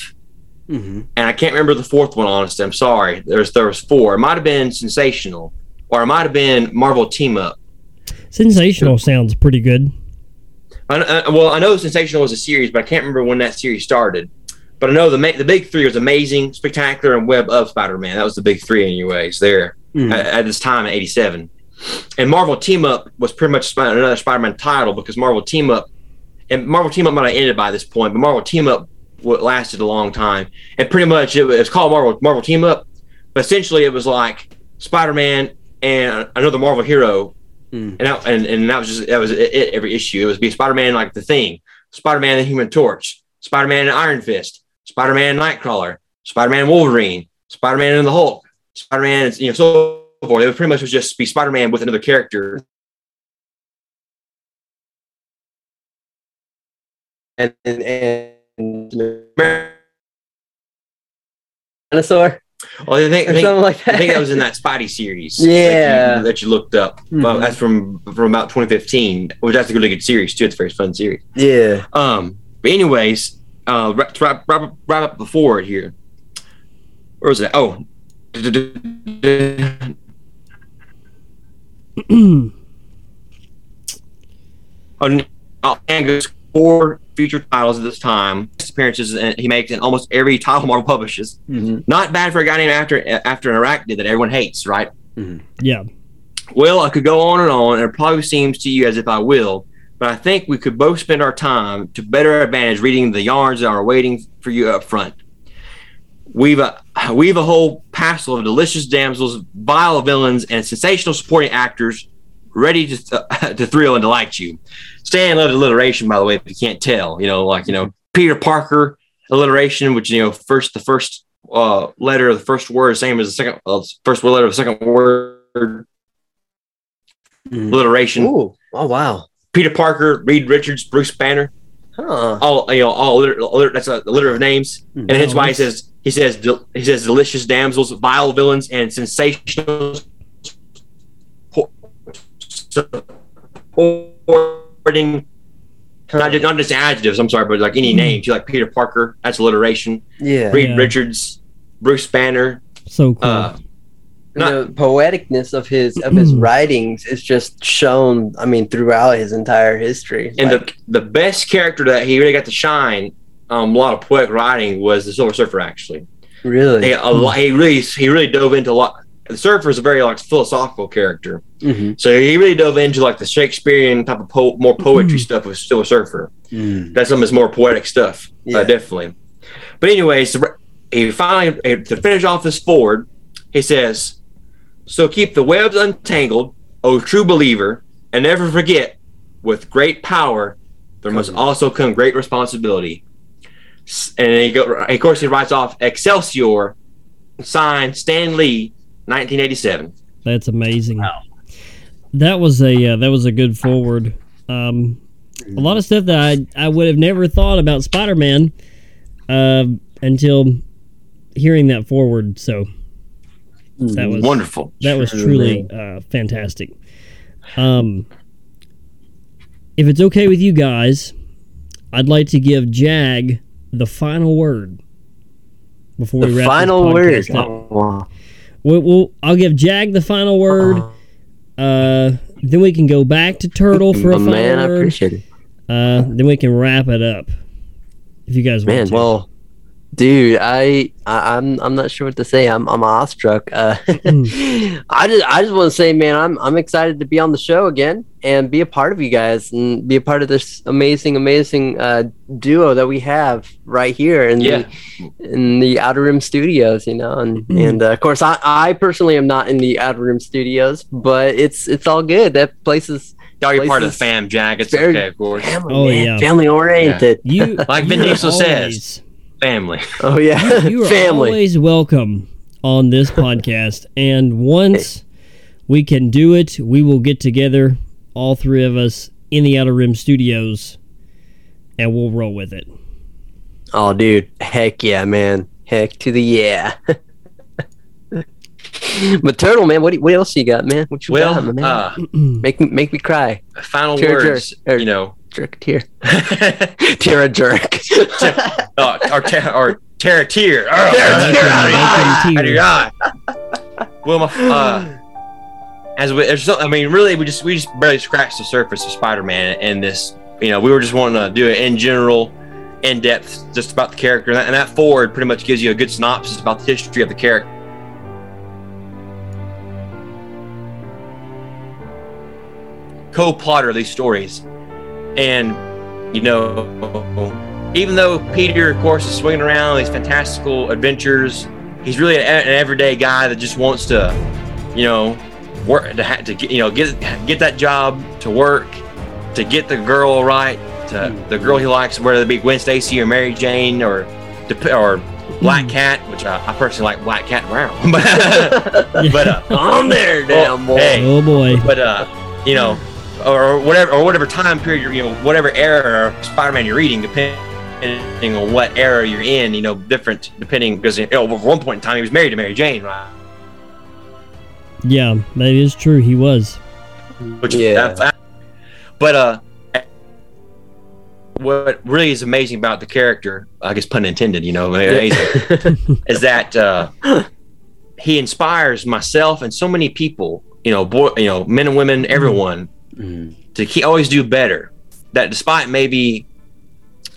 Mm-hmm. and I can't remember the fourth one. Honestly, I'm sorry. There's there was four. It might have been Sensational, or it might have been Marvel Team Up. Sensational sounds pretty good. I, I, well, I know Sensational was a series, but I can't remember when that series started. But I know the ma- the big three was Amazing, Spectacular, and Web of Spider-Man. That was the big three, anyways. There Mhm. at, at this time in '87, and Marvel Team Up was pretty much another Spider-Man title because Marvel Team Up and Marvel Team Up might have ended by this point, but Marvel Team Up lasted a long time, and pretty much it was, called Marvel Marvel Team Up, but essentially it was like Spider-Man and another Marvel hero Mm. and that, and, and that was just that was it, every issue. It was be Spider Man like the Thing, Spider Man the Human Torch, Spider Man and Iron Fist, Spider Man Nightcrawler, Spider Man Wolverine, Spider Man and the Hulk, Spider Man, you know, so forth. It was pretty much was just be Spider Man with another character. And and, and dinosaur. Well, I think, I think, something like I think that. that was in that Spidey series. Yeah. that you, that you looked up. Well, Mhm. that's from from about 2015, which that's a really good series too. It's a very fun series. Yeah. Um, but anyways, uh, wrap, to wrap, wrap, up- wrap up the foreword here. Where was that? Oh, oh, oh and goes four feature titles at this time. Appearances and he makes in almost every title Marvel publishes. Mm-hmm. Not bad for a guy named after after an arachnid that everyone hates, right? Yeah. Well, I could go on and on, and it probably seems to you as if I will, but I think we could both spend our time to better advantage reading the yarns that are waiting for you up front. We've a we've a whole passel of delicious damsels, vile villains, and sensational supporting actors ready to to thrill and delight you. Stan loved alliteration, by the way, if you can't tell. You know, like you know, Peter Parker alliteration, which you know, first the first uh, letter of the first word same as the second uh, first letter of the second word alliteration. Ooh. Oh wow. Peter Parker, Reed Richards, Bruce Banner. Huh. All you know, all litter, that's a litter of names, and hence why he says he says he says delicious damsels, vile villains, and sensational supporting. Not just, not just adjectives. I'm sorry, but like any names. You like Peter Parker, that's alliteration. Yeah. Reed Yeah. Richards, Bruce Banner. So cool. Uh, the poeticness of his of his writings is just shown. I mean, throughout his entire history. and Like, the the best character that he really got to shine, um, a lot of poetic writing was the Silver Surfer. Actually, really, he, a lot, he really he really dove into a lot the Surfer is a very like philosophical character. Mm-hmm. So he really dove into like the Shakespearean type of po- more poetry stuff with Silver Surfer. That's some of his more poetic stuff, uh, definitely. But anyways, he finally to finish off this foreword, he says, "So keep the webs untangled, O true believer, and never forget, with great power, there must also come great responsibility." And he go, of course, he writes off Excelsior, signed Stan Lee, 1987. That's amazing. That was a uh, that was a good foreword. Um, a lot of stuff that I I would have never thought about Spider Man uh, until hearing that foreword. So that was Wonderful. That was truly uh, fantastic. Um, if it's okay with you guys, I'd like to give Jag the final word before The we wrap final this word. podcast up. We'll, we'll, I'll give Jag the final word. Uh, then we can go back to Turtle for a final man, I word. appreciate it. Uh, then we can wrap it up. If you guys want Man, to. well, dude, I, I I'm I'm not sure what to say. I'm I'm awestruck. Uh, I just I just want to say, man, I'm I'm excited to be on the show again and be a part of you guys and be a part of this amazing amazing uh, duo that we have right here in Yeah. the in the Outer Rim Studios. You know, and and uh, of course, I I personally am not in the Outer Rim Studios, but it's it's all good. That place is. Y'all, you're part of the fam, Jag. It's very okay, of course. Family, Oh, man, yeah. family oriented. You Like Vin Diesel always- says, family. Oh yeah, you are family. always welcome on this podcast. And once we can do it, we will get together, all three of us, in the Outer Rim Studios, and we'll roll with it. Oh, dude, heck yeah, man, heck to the yeah. but turtle, man, what do- what else you got, man? What you Well, got, my man? uh, make me make me cry. Final Tear words, jerk, or you know, jerk tear, tear a jerk. uh, or, ter- or Terra Tear. Oh, Terra Tear, out of your eye. Well, uh, as we, some, I mean, really, we just we just barely scratched the surface of Spider-Man and this. You know, we were just wanting to do it in general, in depth, just about the character, and that, and that foreword pretty much gives you a good synopsis about the history of the character. co-plotter these stories. And, you know, even though Peter, of course, is swinging around these fantastical adventures, he's really an, an everyday guy that just wants to, you know, work to, ha- to get, you know, get get that job to work, to get the girl right, to the girl he likes, whether it be Gwen Stacy or Mary Jane or or Black Cat, which I, I personally like Black Cat Brown, but but uh, On there, well, damn boy. hey, Oh boy. but uh, you know, or whatever, or whatever time period you're, you know, whatever era Spider-Man you're reading, depending on what era you're in, you know, different depending because you know, at one point in time he was married to Mary Jane, right? Yeah, that is true. He was. Which Yeah. that's- but uh, what really is amazing about the character, I guess pun intended, you know, amazing, is that uh, he inspires myself and so many people, you know, boy, you know, men and women, everyone, to keep, always do better. That despite maybe,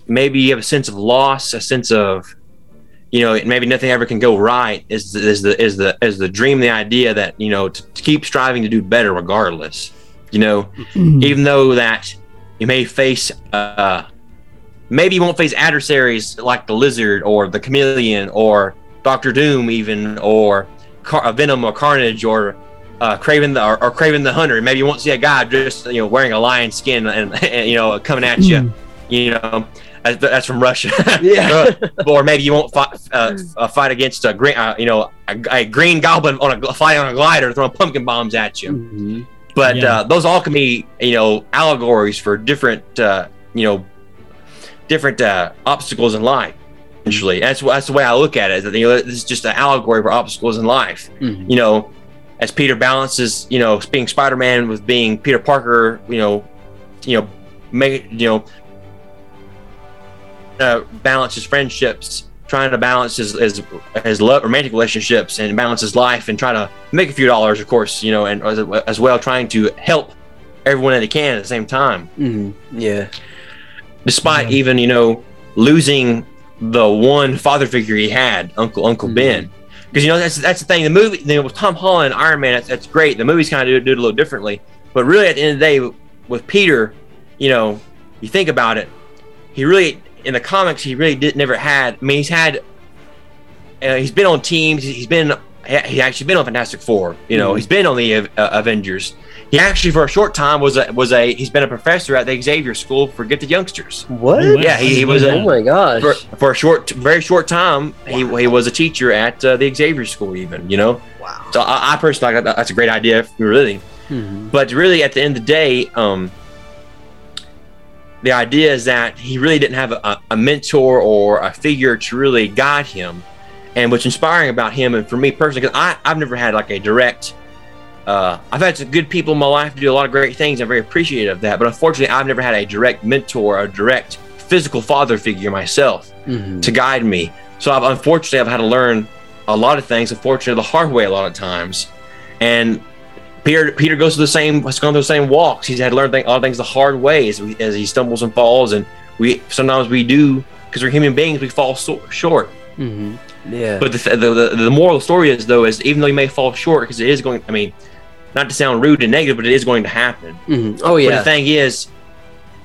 maybe you have a sense of loss, a sense of, you know, maybe nothing ever can go right. Is is the is the is the dream, the idea that you know to, to keep striving to do better regardless. You know, even though that you may face uh, maybe you won't face adversaries like the lizard or the chameleon or Doctor Doom even or Car- Venom or Carnage or uh, Kraven the or, or Kraven the Hunter. Maybe you won't see a guy just you know wearing a lion skin and, and you know coming at you. You know, that's, that's from Russia. Yeah. or maybe you won't fight uh, uh, fight against a green uh, you know a, a green goblin on a flying on a glider throwing pumpkin bombs at you. Mm-hmm. But Yeah. uh, those all can be, you know, allegories for different, uh, you know, different uh, obstacles in life. Essentially, that's that's the way I look at it. Is that you know, this is just an allegory for obstacles in life. Mhm. You know, as Peter balances, you know, being Spider-Man with being Peter Parker, you know, you know, make you know, uh, balance his friendships, trying to balance his his, his love, romantic relationships, and balance his life, and try to make a few dollars, of course, you know, and as, as well trying to help everyone that he can at the same time, Mhm. Yeah. despite even you know losing the one father figure he had, Uncle Uncle Ben. Because you know that's that's the thing. The movie, you know, with Tom Holland, and Iron Man, that's, that's great. The movies kind of do, do it a little differently, but really at the end of the day, with Peter, you know, you think about it, he really in the comics he really did never had. I mean, he's had, uh, he's been on teams. He's been he actually been on Fantastic Four. You know, Mhm. he's been on the uh, Avengers. He actually for a short time was a was a he's been a professor at the Xavier School for Gifted Youngsters. What? Yeah, he, he was. Oh my gosh. for, for a short, very short time, he, he was a teacher at uh, the Xavier School, even. You know. Wow. So I, I personally that's a great idea, really. Mhm. But really, at the end of the day, um, the idea is that he really didn't have a, a mentor or a figure to really guide him. And what's inspiring about him, and for me personally, because I I've never had like a direct. Uh, I've had some good people in my life do a lot of great things. I'm very appreciative of that. But unfortunately, I've never had a direct mentor, a direct physical father figure myself Mhm. to guide me. So I've unfortunately I've had to learn a lot of things, unfortunately the hard way a lot of times. And Peter Peter goes through the same has gone through the same walks. He's had to learn thing, a lot of things the hard way as, we, as he stumbles and falls. And we sometimes we do because we're human beings we fall so, short. Mhm. Yeah. But the, the the the moral of the story is though is even though you may fall short because it is going. I mean, not to sound rude and negative, but it is going to happen. Mhm. Oh But yeah. the thing is,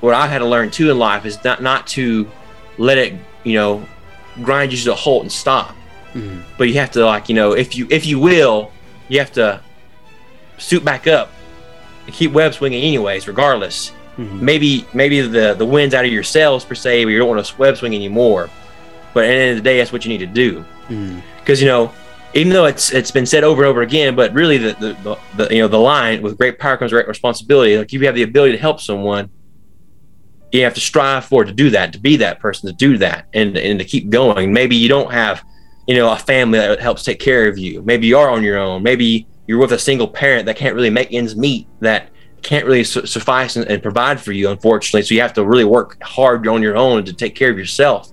what I've had to learn too in life is not not to let it, you know, grind you to a halt and stop. Mhm. But you have to like, you know, if you if you will, you have to suit back up and keep web swinging anyways, regardless. Mhm. Maybe maybe the the wind's out of your sails per se, but you don't want to web swing anymore. But at the end of the day, that's what you need to do Because you know even though it's it's been said over and over again but really the, the, the, the you know the line with great power comes great responsibility. Like if you have the ability to help someone you have to strive for to do that to be that person to do that and and to keep going. Maybe you don't have you know a family that helps take care of you. Maybe you are on your own. Maybe you're with a single parent that can't really make ends meet that can't really su- suffice and, and provide for you unfortunately. So you have to really work hard on your own to take care of yourself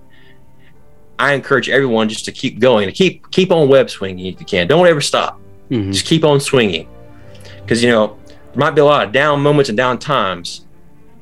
I encourage everyone just to keep going, to keep keep on web swinging if you can. Don't ever stop. Mhm. Just keep on swinging, because you know there might be a lot of down moments and down times,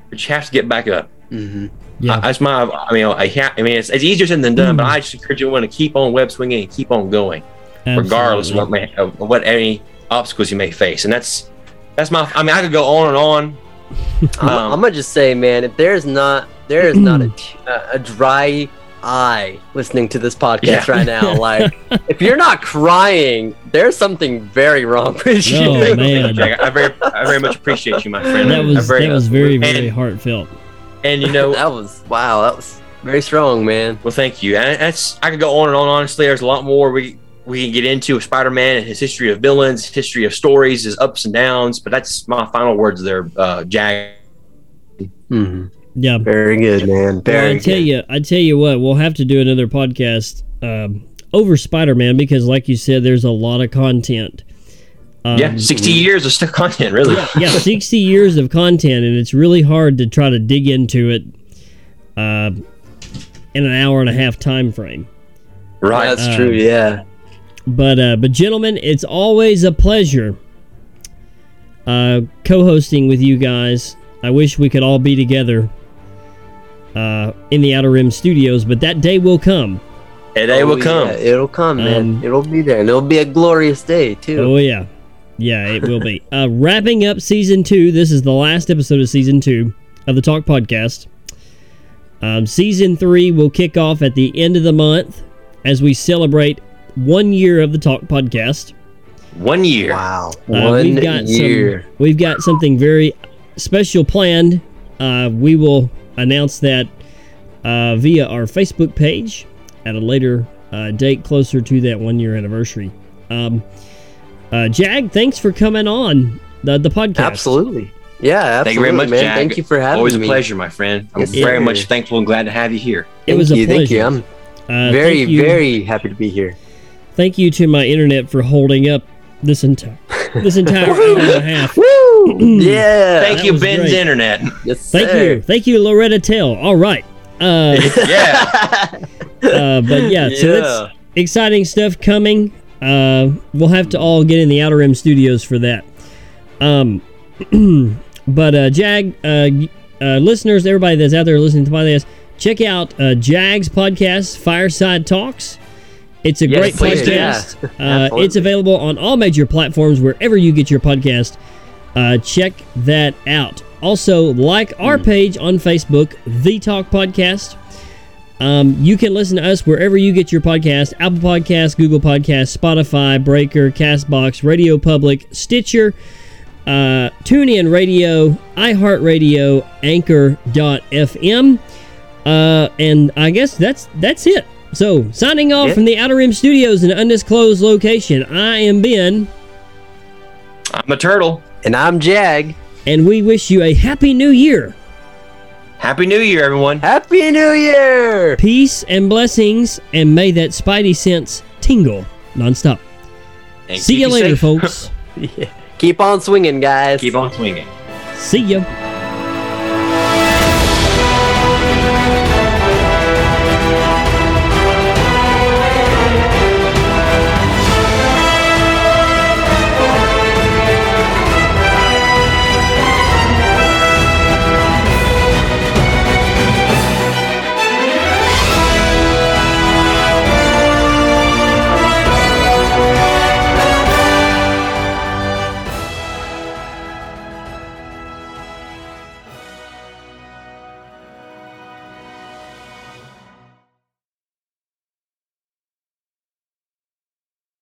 but you have to get back up. Mhm. Yeah. I, that's my. I mean, I, ha- I mean, it's, it's easier said than done, but I just encourage everyone to keep on web swinging and keep on going, regardless of what may, of what any obstacles you may face. And that's that's my. I mean, I could go on and on. I'm, Um, I'm gonna just say, man, if there's not there is not a dry eye listening to this podcast Yeah. right now, like if you're not crying, there's something very wrong with you. Oh man, Jack, I very, I very much appreciate you, my friend. that was very, that was very very heartfelt. and you know, that was wow, that was very strong, man. Well, thank you. And that's I could go on and on. Honestly, there's a lot more we we can get into with Spider-Man and his history of villains, his history of stories, his ups and downs. But that's my final words there, uh, Jag. hmm Yeah. Very good, man. Well, I tell good. you, I tell you what, we'll have to do another podcast um, over Spider-Man because, like you said, there's a lot of content. Um, yeah, 60 years of stuff content, really. yeah, 60 years of content, and it's really hard to try to dig into it uh, in an hour and a half time frame. Right. That's true. Yeah. But uh, but gentlemen, it's always a pleasure uh, co-hosting with you guys. I wish we could all be together uh, in the Outer Rim Studios, but that day will come. A day Oh, will come. yeah, it'll come, man. Um, it'll be there, and it'll be a glorious day too. Oh yeah, yeah, it will be. Uh, wrapping up season two. This is the last episode of season two of the Talk Podcast. Um, season three will kick off at the end of the month as we celebrate one year of the Talk Podcast. One year. Wow. Uh, One we've got year. Some, we've got something very special planned. Uh, we will announce that uh, via our Facebook page at a later uh, date closer to that one year anniversary. Um, uh, Jag, thanks for coming on the, the podcast. Absolutely. Yeah, absolutely, Thank you very much, man. Jag. Thank you for having Always me. Always a pleasure, my friend. I'm Yes, very sir. much thankful and glad to have you here. It Thank was a you, Thank you. pleasure. I'm Uh, very, you- very happy to be here. Thank you to my internet for holding up this entire this entire hour and a half. Woo! yeah. Thank you, Ben's great. Internet. Yes, Thank sir. you, thank you, Loretta Tell. All right. Uh, yeah. uh, but yeah, so Yeah. that's exciting stuff coming. Uh, we'll have to all get in the Outer Rim Studios for that. Um, but uh, Jag, uh, uh, listeners, everybody that's out there listening to the podcast, check out uh, Jag's podcast, Fireside Talks. It's a Yes, great please podcast. Yeah, uh, it's available on all major platforms wherever you get your podcast. Uh, check that out. Also, like our Hmm. page on Facebook, The Talk Podcast. Um, you can listen to us wherever you get your podcast Apple Podcasts, Google Podcasts, Spotify, Breaker, Castbox, Radio Public, Stitcher, uh, TuneIn Radio, iHeartRadio, Anchor.fm. Uh, and I guess that's that's it. So, signing off Yeah. from the Outer Rim Studios in an undisclosed location, I am Ben, I'm a turtle. And I'm Jag. and we wish you a happy new year. Happy New Year, everyone. Happy New Year! Peace and blessings, and may that spidey sense tingle nonstop. And See you later, safe. folks. Yeah. Keep on swinging, guys. Keep on swinging. See ya.